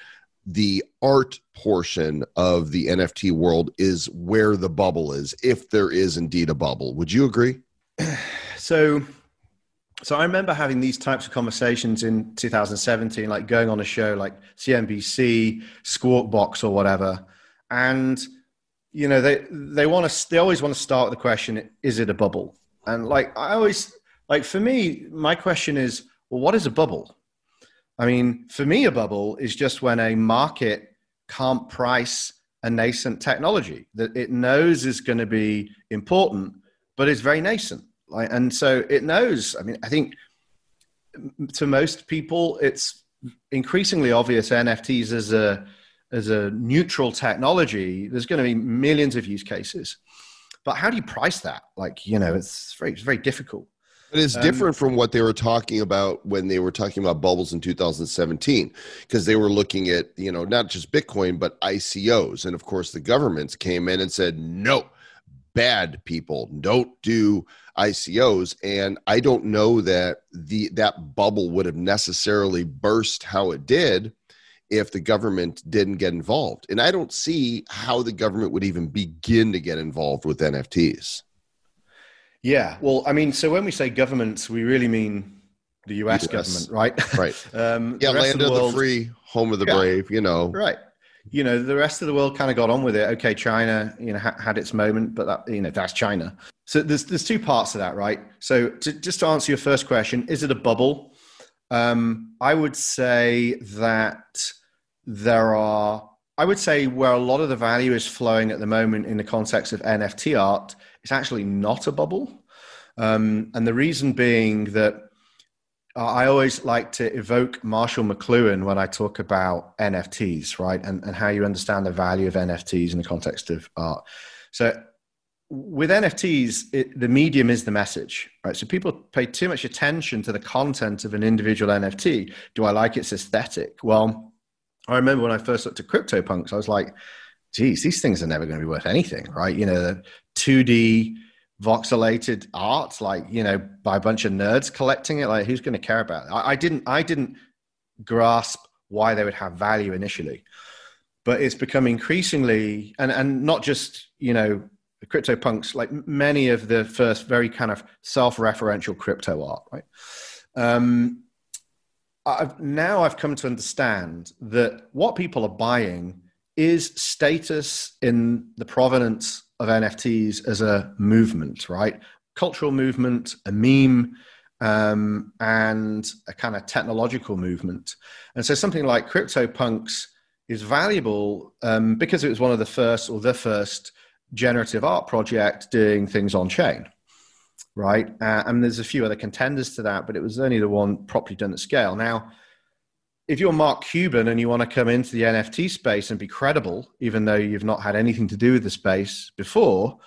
the art portion of the NFT world is where the bubble is, if there is indeed a bubble. Would you agree? So, so I remember having these types of conversations in 2017, like going on a show like CNBC, Squawk Box, or whatever, and you know they they want to they always want to start with the question: Is it a bubble? And like I always like for me, my question is, well, what is a bubble? I mean, for me, a bubble is just when a market can't price a nascent technology that it knows is going to be important, but it's very nascent. Like, and so it knows. I mean, I think to most people, it's increasingly obvious NFTs as a as a neutral technology. There's going to be millions of use cases, but how do you price that? Like, you know, it's very it's very difficult. It is um, different from what they were talking about when they were talking about bubbles in 2017, because they were looking at, you know, not just Bitcoin, but ICOs. And of course, the governments came in and said, no, bad people don't do ICOs. And I don't know that the that bubble would have necessarily burst how it did if the government didn't get involved. And I don't see how the government would even begin to get involved with NFTs. Yeah, well, I mean, so when we say governments, we really mean the U.S. US. government, right? Right. um, yeah, land of the, world, the, free, home of the yeah, brave. You know, right. You know, the rest of the world kind of got on with it. Okay, China, you know, ha- had its moment, but that, you know, that's China. So there's there's two parts to that, right? So to, just to answer your first question, is it a bubble? Um, I would say that there are. I would say where a lot of the value is flowing at the moment in the context of NFT art it's actually not a bubble. Um, and the reason being that I always like to evoke Marshall McLuhan when I talk about NFTs, right? And, and how you understand the value of NFTs in the context of art. So with NFTs, it, the medium is the message, right? So people pay too much attention to the content of an individual NFT. Do I like its aesthetic? Well, I remember when I first looked at CryptoPunks, I was like, geez, these things are never going to be worth anything, right? You know, the 2D voxelated art, like, you know, by a bunch of nerds collecting it. Like, who's going to care about it? I, I didn't, I didn't grasp why they would have value initially. But it's become increasingly, and, and not just, you know, the CryptoPunks, like many of the first very kind of self-referential crypto art, right? Um, I've, now I've come to understand that what people are buying is status in the provenance of NFTs as a movement, right? Cultural movement, a meme, um, and a kind of technological movement. And so something like CryptoPunks is valuable um, because it was one of the first or the first generative art project doing things on chain, right? Uh, and there's a few other contenders to that, but it was only the one properly done at scale. Now, if you're Mark Cuban and you want to come into the NFT space and be credible, even though you've not had anything to do with the space before,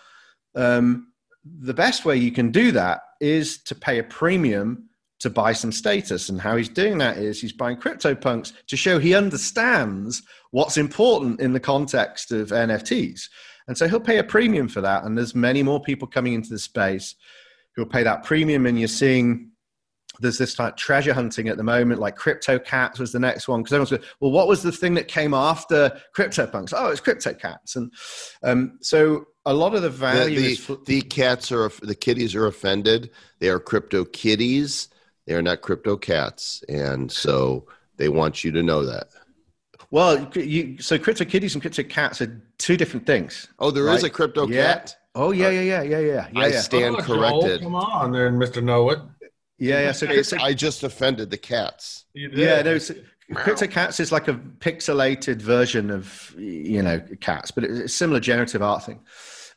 um, the best way you can do that is to pay a premium to buy some status. And how he's doing that is he's buying CryptoPunks to show he understands what's important in the context of NFTs. And so he'll pay a premium for that. And there's many more people coming into the space who'll pay that premium. And you're seeing there's this like treasure hunting at the moment, like Crypto Cats was the next one. Because everyone's going, well, what was the thing that came after crypto CryptoPunks? Oh, it's Crypto Cats. And um, so a lot of the value the, the, is. For, the cats are the kitties are offended. They are crypto kitties. They are not crypto cats, and so they want you to know that. well, you, so Crypto Kitties and Crypto Cats are two different things. Oh, there is Right. a crypto Yeah. cat. Oh, yeah, yeah, yeah, yeah, yeah. Yeah, I yeah. stand Oh, Joel, corrected. come on, there, Mister Know It. Yeah, yeah. So Case, Crypto, I just offended the cats. Yeah, no, so Crypto Cats is like a pixelated version of, you know, cats, but it's a similar generative art thing.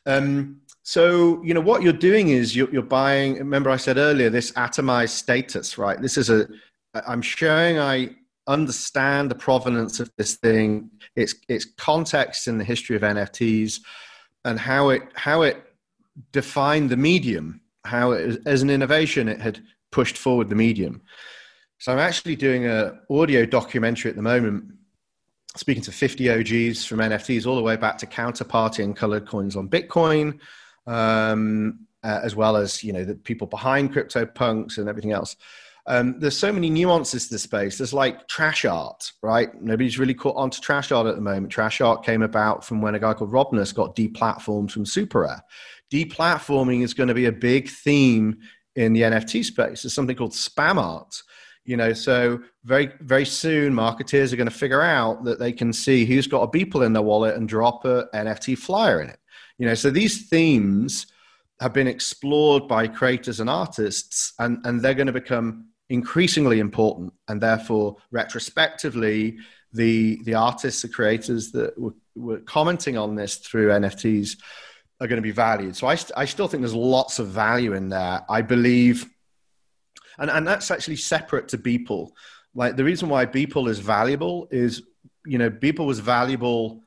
Um, so, you know, what you're doing is you're, you're buying, remember I said earlier, this atomized status, right? This is a, I'm showing I understand the provenance of this thing, its, its context in the history of NFTs and how it, how it defined the medium, how it, as an innovation, it had pushed forward the medium. So I'm actually doing a audio documentary at the moment, speaking to 50 OGs from NFTs all the way back to counterparty and colored coins on Bitcoin, um, uh, as well as you know the people behind CryptoPunks and everything else. Um, there's so many nuances to the space. There's like trash art, right? Nobody's really caught on to trash art at the moment. Trash art came about from when a guy called Robness got deplatformed from SuperRare. Deplatforming is going to be a big theme in the NFT space. There's something called spam art. You know, so very very soon marketeers are going to figure out that they can see who's got a Beeple in their wallet and drop a NFT flyer in it. You know, so these themes have been explored by creators and artists, and, and they're going to become increasingly important. And therefore, retrospectively, the the artists, the creators that were, were commenting on this through NFTs are going to be valued. So I, st- I still think there's lots of value in there. I believe, and, and that's actually separate to Beeple. Like the reason why Beeple is valuable is, you know, Beeple was valuable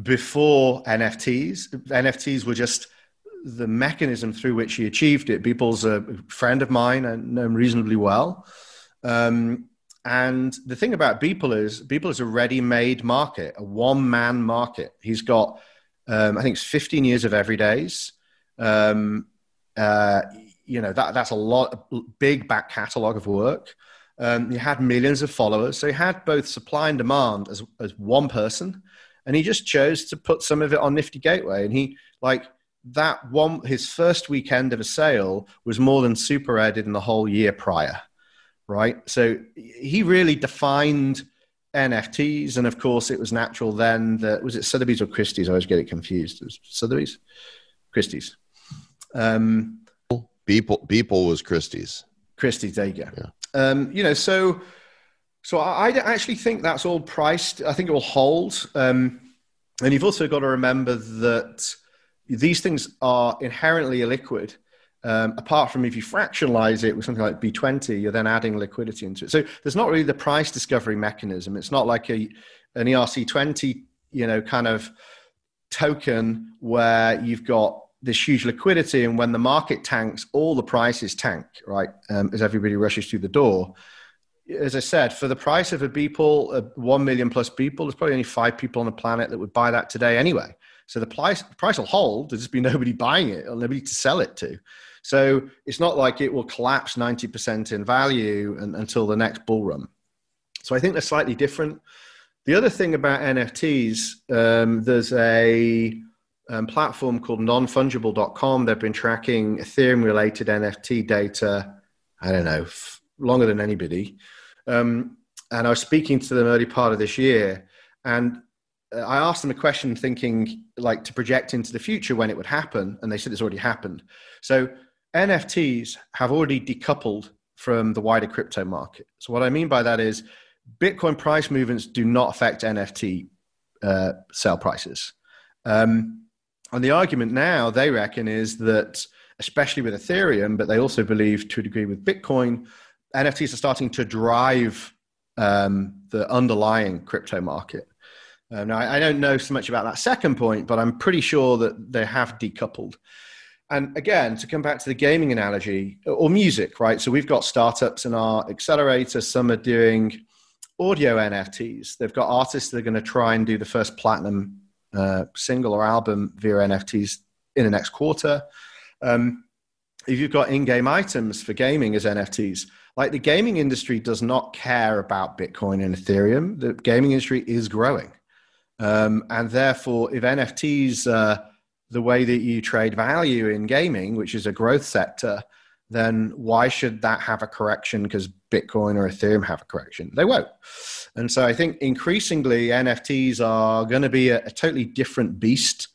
before NFTs. NFTs were just the mechanism through which he achieved it. Beeple's a friend of mine and know him reasonably well. Um, and the thing about Beeple is Beeple is a ready-made market, a one-man market. He's got, um, I think, it's 15 years of everydays. Um, uh, you know that that's a lot, a big back catalog of work. Um, he had millions of followers, so he had both supply and demand as as one person, and he just chose to put some of it on Nifty Gateway. And he like that one. His first weekend of a sale was more than SuperRare did in the whole year prior, right? So he really defined NFTs, and of course, it was natural then that was it Sotheby's or Christie's. I always get it confused. It was Sotheby's, Christie's. Um, Beeple, Beeple was Christie's. Christie's, there you go. Yeah. Um, you know, so so I, I actually think that's all priced. I think it will hold. Um, and you've also got to remember that these things are inherently illiquid. Um, apart from if you fractionalize it with something like B20, you're then adding liquidity into it. So there's not really the price discovery mechanism. It's not like a an ERC20, you know, kind of token where you've got this huge liquidity, and when the market tanks, all the prices tank, right? Um, as everybody rushes through the door. As I said, for the price of a Beeple, uh, one million plus people, there's probably only five people on the planet that would buy that today anyway. So the price the price will hold. There's just be nobody buying it or nobody to sell it to. So it's not like it will collapse 90% in value and, until the next bull run. So I think they're slightly different. The other thing about NFTs, um, there's a um, platform called nonfungible.com. They've been tracking Ethereum related NFT data, I don't know, f- longer than anybody. Um, and I was speaking to them early part of this year, and uh, I asked them a question thinking like to project into the future when it would happen. And they said it's already happened. So NFTs have already decoupled from the wider crypto market. So what I mean by that is Bitcoin price movements do not affect NFT uh, sale prices. Um, and the argument now they reckon is that, especially with Ethereum, but they also believe to a degree with Bitcoin, NFTs are starting to drive um, the underlying crypto market. Uh, now, I, I don't know so much about that second point, but I'm pretty sure that they have decoupled. And again, to come back to the gaming analogy or music, right? So we've got startups in our accelerator. Some are doing audio NFTs. They've got artists that are going to try and do the first platinum uh, single or album via NFTs in the next quarter. Um, if you've got in-game items for gaming as NFTs, like the gaming industry does not care about Bitcoin and Ethereum. The gaming industry is growing, um, and therefore, if NFTs uh, the way that you trade value in gaming, which is a growth sector, then why should that have a correction because Bitcoin or Ethereum have a correction? They won't. And so I think increasingly NFTs are going to be a, a totally different beast.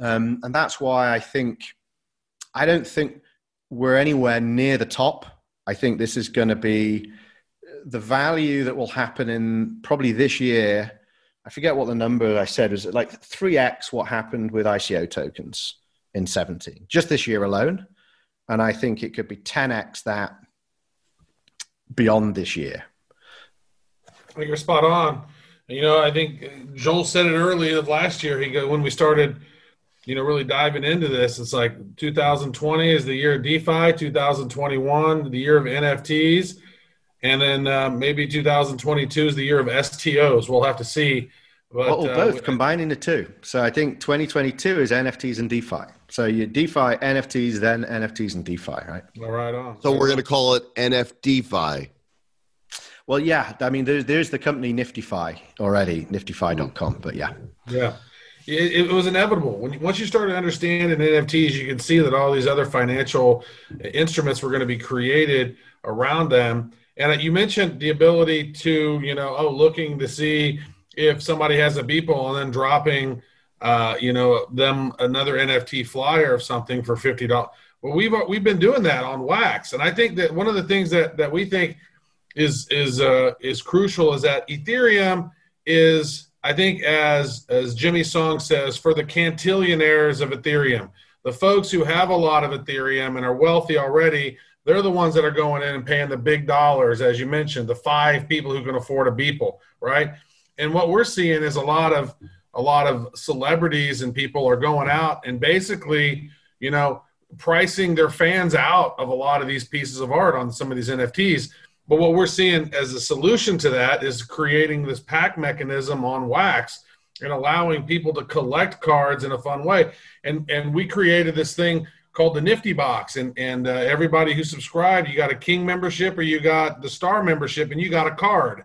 Um, and that's why I think, I don't think we're anywhere near the top. I think this is going to be the value that will happen in probably this year I forget what the number I said was like 3x what happened with ICO tokens in 17, just this year alone. And I think it could be 10x that beyond this year. I think you're spot on. You know, I think Joel said it early of last year. He go when we started, you know, really diving into this. It's like 2020 is the year of DeFi, 2021 the year of NFTs, and then uh, maybe 2022 is the year of STOs. We'll have to see. But, well, uh, both combining the two. So I think 2022 is NFTs and DeFi. So you DeFi, NFTs, then NFTs and DeFi, right? All right on. So we're going to call it NFDeFi. Well, yeah. I mean, there's there's the company Niftyfi already, niftyfi.com. But yeah. Yeah. It, it, was inevitable. When once you started understanding NFTs, you can see that all these other financial instruments were going to be created around them and you mentioned the ability to, you know, oh, looking to see if somebody has a Beeple and then dropping, uh, you know, them another NFT flyer of something for fifty dollars. Well, we've we've been doing that on Wax, and I think that one of the things that that we think is is uh, is crucial is that Ethereum is, I think, as as Jimmy Song says, for the cantillionaires of Ethereum, the folks who have a lot of Ethereum and are wealthy already they're the ones that are going in and paying the big dollars, as you mentioned, the five people who can afford a Beeple, right? And what we're seeing is a lot of a lot of celebrities and people are going out and basically, you know, pricing their fans out of a lot of these pieces of art on some of these NFTs. But what we're seeing as a solution to that is creating this pack mechanism on Wax and allowing people to collect cards in a fun way. And and we created this thing called the Nifty Box, and and uh, everybody who subscribed, you got a King membership or you got the Star membership, and you got a card.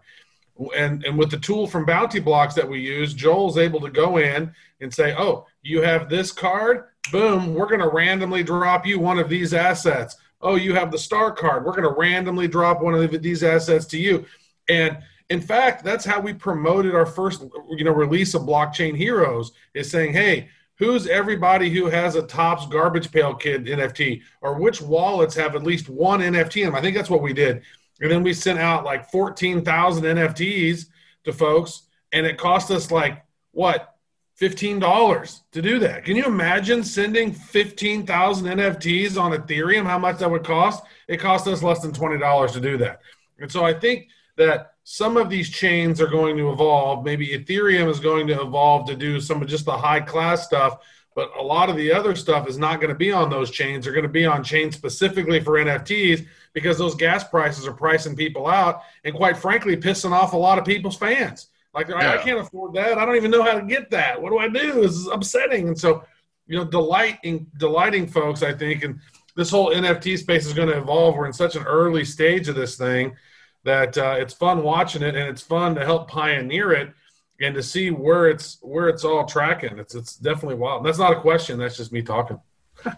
And and with the tool from Bounty Blocks that we use, Joel's able to go in and say, "Oh, you have this card. Boom, we're going to randomly drop you one of these assets. Oh, you have the Star card. We're going to randomly drop one of these assets to you." And in fact, that's how we promoted our first, you know, release of Blockchain Heroes. Is saying, "Hey." Who's everybody who has a Topps Garbage Pail Kid NFT, or which wallets have at least one NFT in them. I think that's what we did. And then we sent out like 14,000 NFTs to folks, and it cost us like, what, $15 to do that. Can you imagine sending 15,000 NFTs on Ethereum? How much that would cost? It cost us less than $20 to do that. And so I think that some of these chains are going to evolve. Maybe Ethereum is going to evolve to do some of just the high class stuff. but a lot of the other stuff is not going to be on those chains. They're going to be on chains specifically for NFTs because those gas prices are pricing people out and, quite frankly, pissing off a lot of people's fans. Like, I, I can't afford that. I don't even know how to get that. What do I do? This is upsetting. And so, you know, delighting delighting folks, I think, and this whole NFT space is going to evolve. We're in such an early stage of this thing that uh, it's fun watching it, and it's fun to help pioneer it and to see where it's where it's all tracking. It's it's definitely wild. That's not a question. That's just me talking.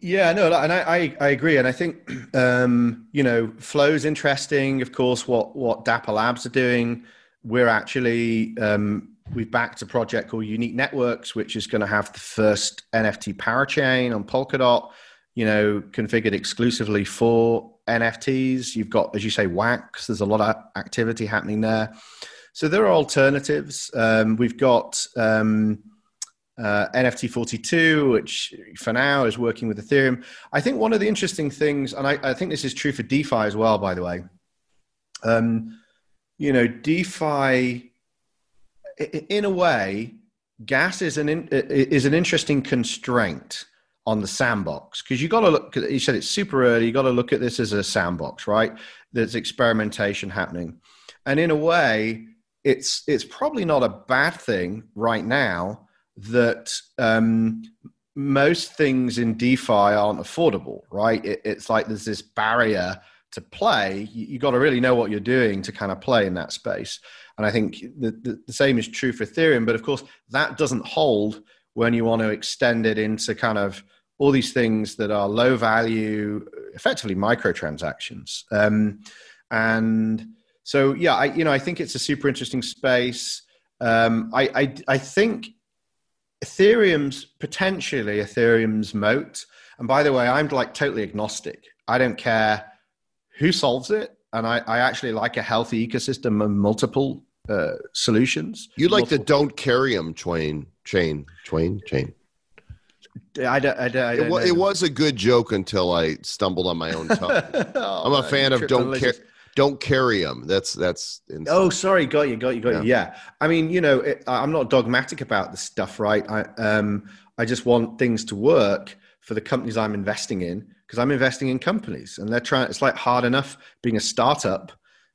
Yeah, no, and I, I, I agree, and I think um, you know, flow's interesting. Of course, what what Dapper Labs are doing, we're actually um, we've backed a project called Unique Networks, which is going to have the first NFT parachain on Polkadot. You know, configured exclusively for NFTs. You've got, as you say, Wax. There's a lot of activity happening there. So there are alternatives. Um, we've got. Um, uh, NFT 42, which for now is working with Ethereum. I think one of the interesting things, and I, I think this is true for DeFi as well, by the way. Um, you know, DeFi, in a way, gas is an in, is an interesting constraint on the sandbox because you got to look. You said it's super early. You got to look at this as a sandbox, right? There's experimentation happening, and in a way, it's it's probably not a bad thing right now that um, most things in DeFi aren't affordable, right? It, it's like there's this barrier to play. You, you got to really know what you're doing to kind of play in that space. And I think the, the, the same is true for Ethereum. But of course, that doesn't hold when you want to extend it into kind of all these things that are low value, effectively microtransactions. Um, and so, yeah, I, you know, I think it's a super interesting space. Um, I, I, I think Ethereum's potentially Ethereum's moat. And by the way, I'm like totally agnostic. I don't care who solves it. And I, I actually like a healthy ecosystem of multiple uh, solutions. You like the don't carry 'em chain, chain, chain, chain. I I I It, don't it was a good joke until I stumbled on my own tongue. Oh, I'm a fan of don't care, don't carry them. That's that's. insane. Oh, sorry, got you, got you, got you. Yeah, I mean, you know, it, I'm not dogmatic about this stuff, right? I um, I just want things to work for the companies I'm investing in because I'm investing in companies, and they're trying. It's like hard enough being a startup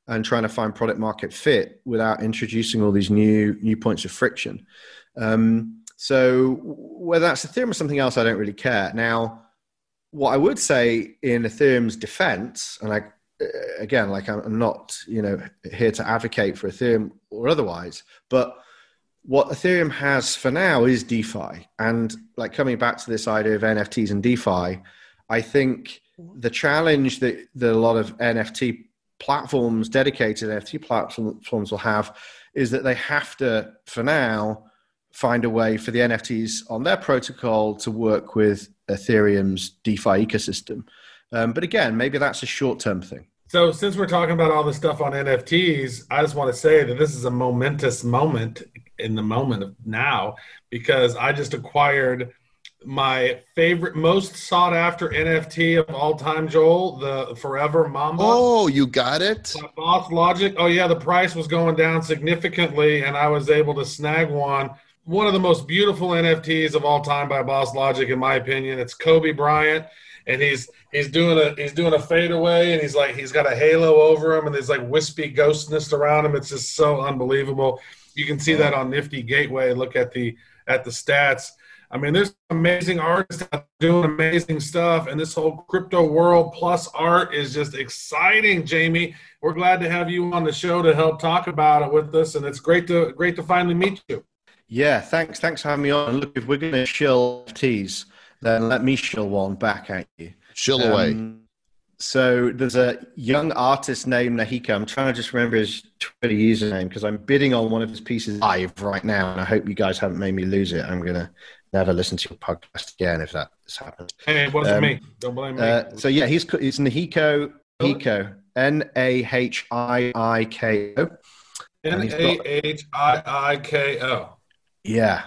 and trying to find product market fit without introducing all these new new points of friction. Um, so whether that's Ethereum or something else, I don't really care. Now, what I would say in Ethereum's defense, and I uh, again, like I'm I'm not, you know, here to advocate for Ethereum or otherwise, but what Ethereum has for now is DeFi. And like coming back to this idea of NFTs and DeFi, I think the challenge that, that a lot of NFT platforms, dedicated NFT platforms will have is that they have to, for now, find a way for the NFTs on their protocol to work with Ethereum's DeFi ecosystem. Um, but again, maybe that's a short term thing. So, since we're talking about all this stuff on NFTs, I just want to say that this is a momentous moment in the moment of now because I just acquired my favorite, most sought after NFT of all time, Joel, the Forever Mamba. Oh, you got it. by Boss Logic. Oh yeah, the price was going down significantly, and I was able to snag one. One of the most beautiful NFTs of all time by Boss Logic, in my opinion. It's Kobe Bryant, and he's he's doing a he's doing a fadeaway, and he's like he's got a halo over him, and there's like wispy ghostness around him. It's just so unbelievable. You can see that on Nifty Gateway. Look at the at the stats. I mean, there's amazing artists doing amazing stuff, and this whole crypto world plus art is just exciting, Jamie. We're glad to have you on the show to help talk about it with us, and it's great to great to finally meet you. Yeah, thanks. Thanks for having me on. Look, if we're going to shill NFTs, then let me shill one back at you. Chill away. Um, so there's a young artist named Nahika. I'm trying to just remember his Twitter username because I'm bidding on one of his pieces live right now, and I hope you guys haven't made me lose it. I'm gonna never listen to your podcast again if that has happened. Hey, it wasn't Um, me. Don't blame me. Uh, so yeah, he's it's Nahiko Hiko N A H I I K O. N he's A got- H I I K O. Yeah,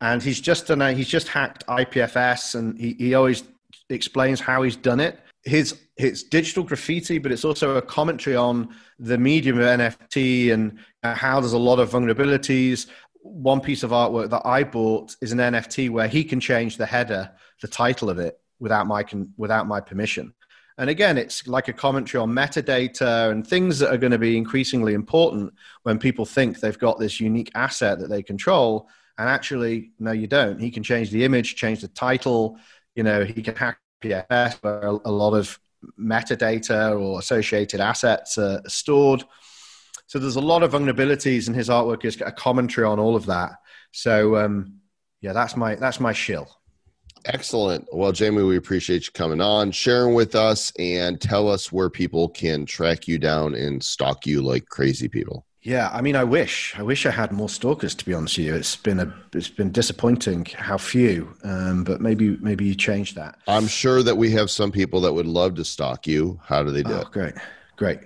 and he's just done. A, he's just hacked IPFS, and he, he always explains how he's done it. His his digital graffiti, but it's also a commentary on the medium of NFT and how there's a lot of vulnerabilities. one piece of artwork that I bought is an NFT where he can change the header, the title of it, without my con- without my permission. And again, it's like a commentary on metadata and things that are going to be increasingly important when people think they've got this unique asset that they control. And actually, no, you don't. He can change the image, change the title. You know, he can hack IPFS where a, lot of metadata or associated assets are stored. So there's a lot of vulnerabilities, and his artwork is a commentary on all of that. So um, yeah, that's my that's my shill. Excellent. Well, Jamie, we appreciate you coming on, sharing with us, and tell us where people can track you down and stalk you like crazy people. Yeah, I mean, I wish, I wish I had more stalkers. To be honest with you, it's been a, it's been disappointing how few. Um, but maybe, maybe you change that. I'm sure that we have some people that would love to stalk you. How do they do Oh, it? great, great.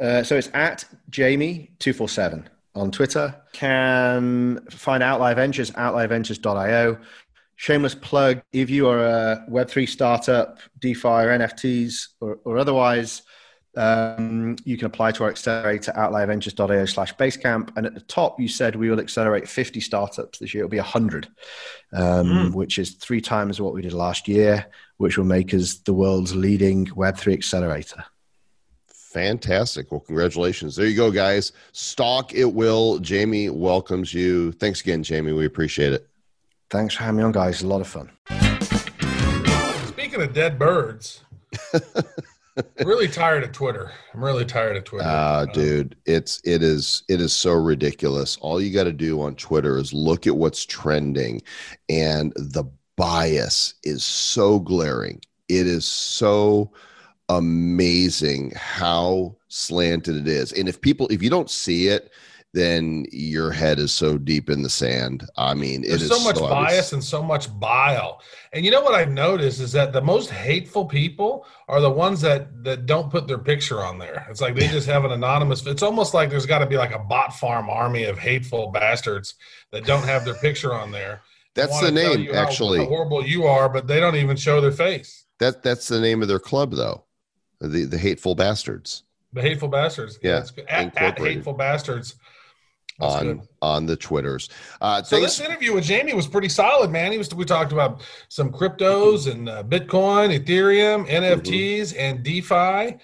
Uh, so it's at Jamie two four seven on Twitter. Can find Outlier Ventures, outlierventures.io. Shameless plug: if you are a Web three startup, DeFi or NFTs or, or otherwise, um, you can apply to our accelerator outlierventures.io slash basecamp. And at the top, you said we will accelerate 50 startups this year. It'll be 100, um, which is three times what we did last year, which will make us the world's leading Web3 accelerator. Fantastic. Well, congratulations. There you go, guys. Stock it will. Jamie welcomes you. Thanks again, Jamie. We appreciate it. Thanks for having me on, guys. A lot of fun. Speaking of dead birds, I'm really tired of Twitter. I'm really tired of Twitter. Ah, dude, it's it is it is so ridiculous. All you got to do on Twitter is look at what's trending, and the bias is so glaring. It is so amazing how slanted it is. And if people, if you don't see it, then your head is so deep in the sand. I mean, it There's is so much obvious. bias and so much bile. And you know what I've noticed is that the most hateful people are the ones that that don't put their picture on there. It's like they just have an anonymous. It's almost like there's got to be like a bot farm army of hateful bastards that don't have their picture on there. That's the name, how- actually. How horrible you are, but they don't even show their face. That that's the name of their club, though. The the hateful bastards The hateful bastards. Yeah, good. At, at hateful bastards. That's on good. on the twitters. Uh, So this interview with Jamie was pretty solid, man. He was we talked about some cryptos and uh, Bitcoin, Ethereum, NFTs, and DeFi.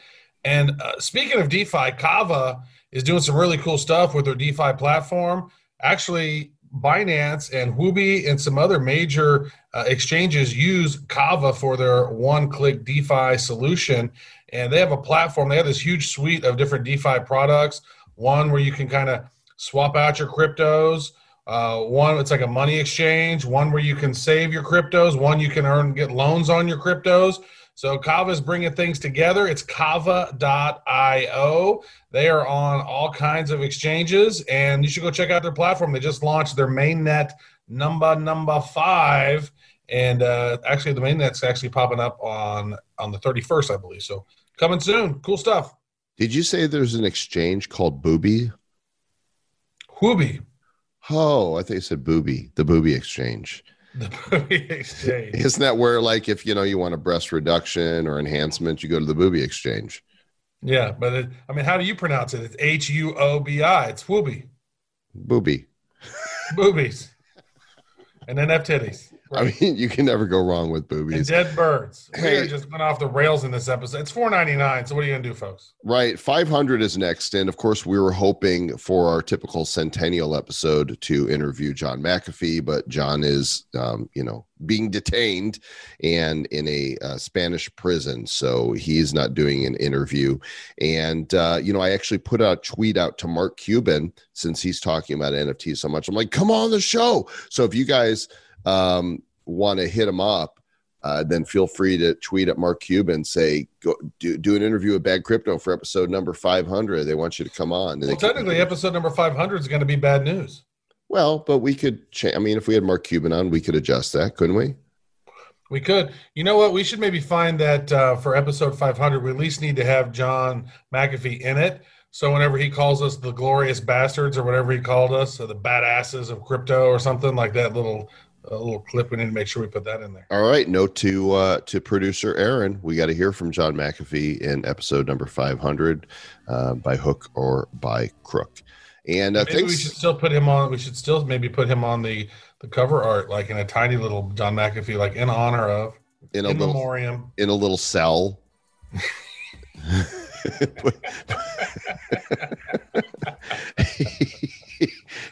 And uh, speaking of DeFi, Kava is doing some really cool stuff with their DeFi platform. Actually, Binance and Huobi and some other major uh, exchanges use Kava for their one-click DeFi solution, and they have a platform. They have this huge suite of different DeFi products. One where you can kind of swap out your cryptos. Uh, one, it's like a money exchange. One where you can save your cryptos. One you can earn get loans on your cryptos. So Kava is bringing things together. It's kava.io. They are on all kinds of exchanges, and you should go check out their platform. They just launched their mainnet number number five, and uh, actually the mainnet's actually popping up on on the 31st, I believe. So coming soon. Cool stuff. Did you say there's an exchange called Booby? Huobi, Oh, I think you said Booby, the Booby Exchange. the Huobi exchange. Isn't that where, like, if you know you want a breast reduction or enhancement, you go to the Booby Exchange? Yeah, but it, I mean, how do you pronounce it? It's H U O B I. It's Whooby. Booby. Boobies. And then F titties. I mean, you can never go wrong with boobies. and dead birds. We Hey. are just went off the rails in this episode. It's four ninety nine. So what are you gonna do, folks? Right. 500 is next. And of course, we were hoping for our typical centennial episode to interview John McAfee, but John is, um, you know, being detained and in a uh, Spanish prison. So he's not doing an interview. And, uh, you know, I actually put a tweet out to Mark Cuban since he's talking about NFT so much. I'm like, come on the show. So if you guys um, want to hit him up, uh, then feel free to tweet at Mark Cuban, say, go do, do an interview with Bad Crypto for episode number 500. They want you to come on. Well, they can- technically, episode number five hundred is going to be bad news. well, but we could change. I mean, if we had Mark Cuban on, we could adjust that, couldn't we? We could. You know what? We should maybe find that uh, for episode 500, we at least need to have John McAfee in it. So whenever he calls us the glorious bastards or whatever he called us, or the badasses of crypto or something like that little a little clip, we need to make sure we put that in there. All right. Note to uh, to producer Aron, we got to hear from John McAfee in episode number 500 uh, by hook or by crook. And uh, Maybe we should still put him on. We should still maybe put him on the the cover art, like in a tiny little John McAfee, like in honor of in a in little memoriam. in a little cell.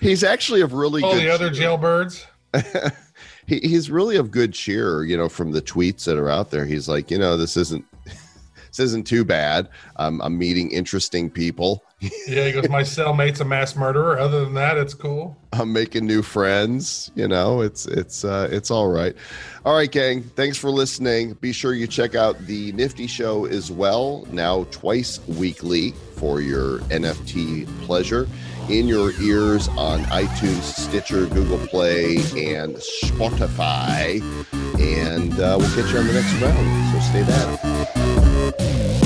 he's actually of really All good the other cheer. jailbirds. he, he's really of good cheer you know from the tweets that are out there he's like you know this isn't this isn't too bad um, i'm meeting interesting people Yeah, he goes. My cellmate's a mass murderer. Other than that, it's cool. i'm making new friends you know it's it's uh, it's all right all right gang thanks for listening be sure you check out the nifty show as well now twice weekly for your nft pleasure in your ears on itunes stitcher google play and spotify. And uh, we'll catch you on the next round. So stay back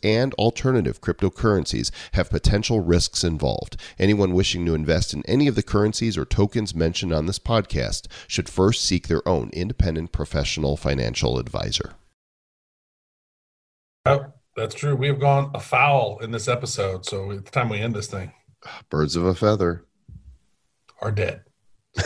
and alternative cryptocurrencies have potential risks involved. Anyone wishing to invest in any of the currencies or tokens mentioned on this podcast should first seek their own independent professional financial advisor. Oh, that's true. We have gone afoul in this episode. So it's time we end this thing, Birds of a feather. are dead.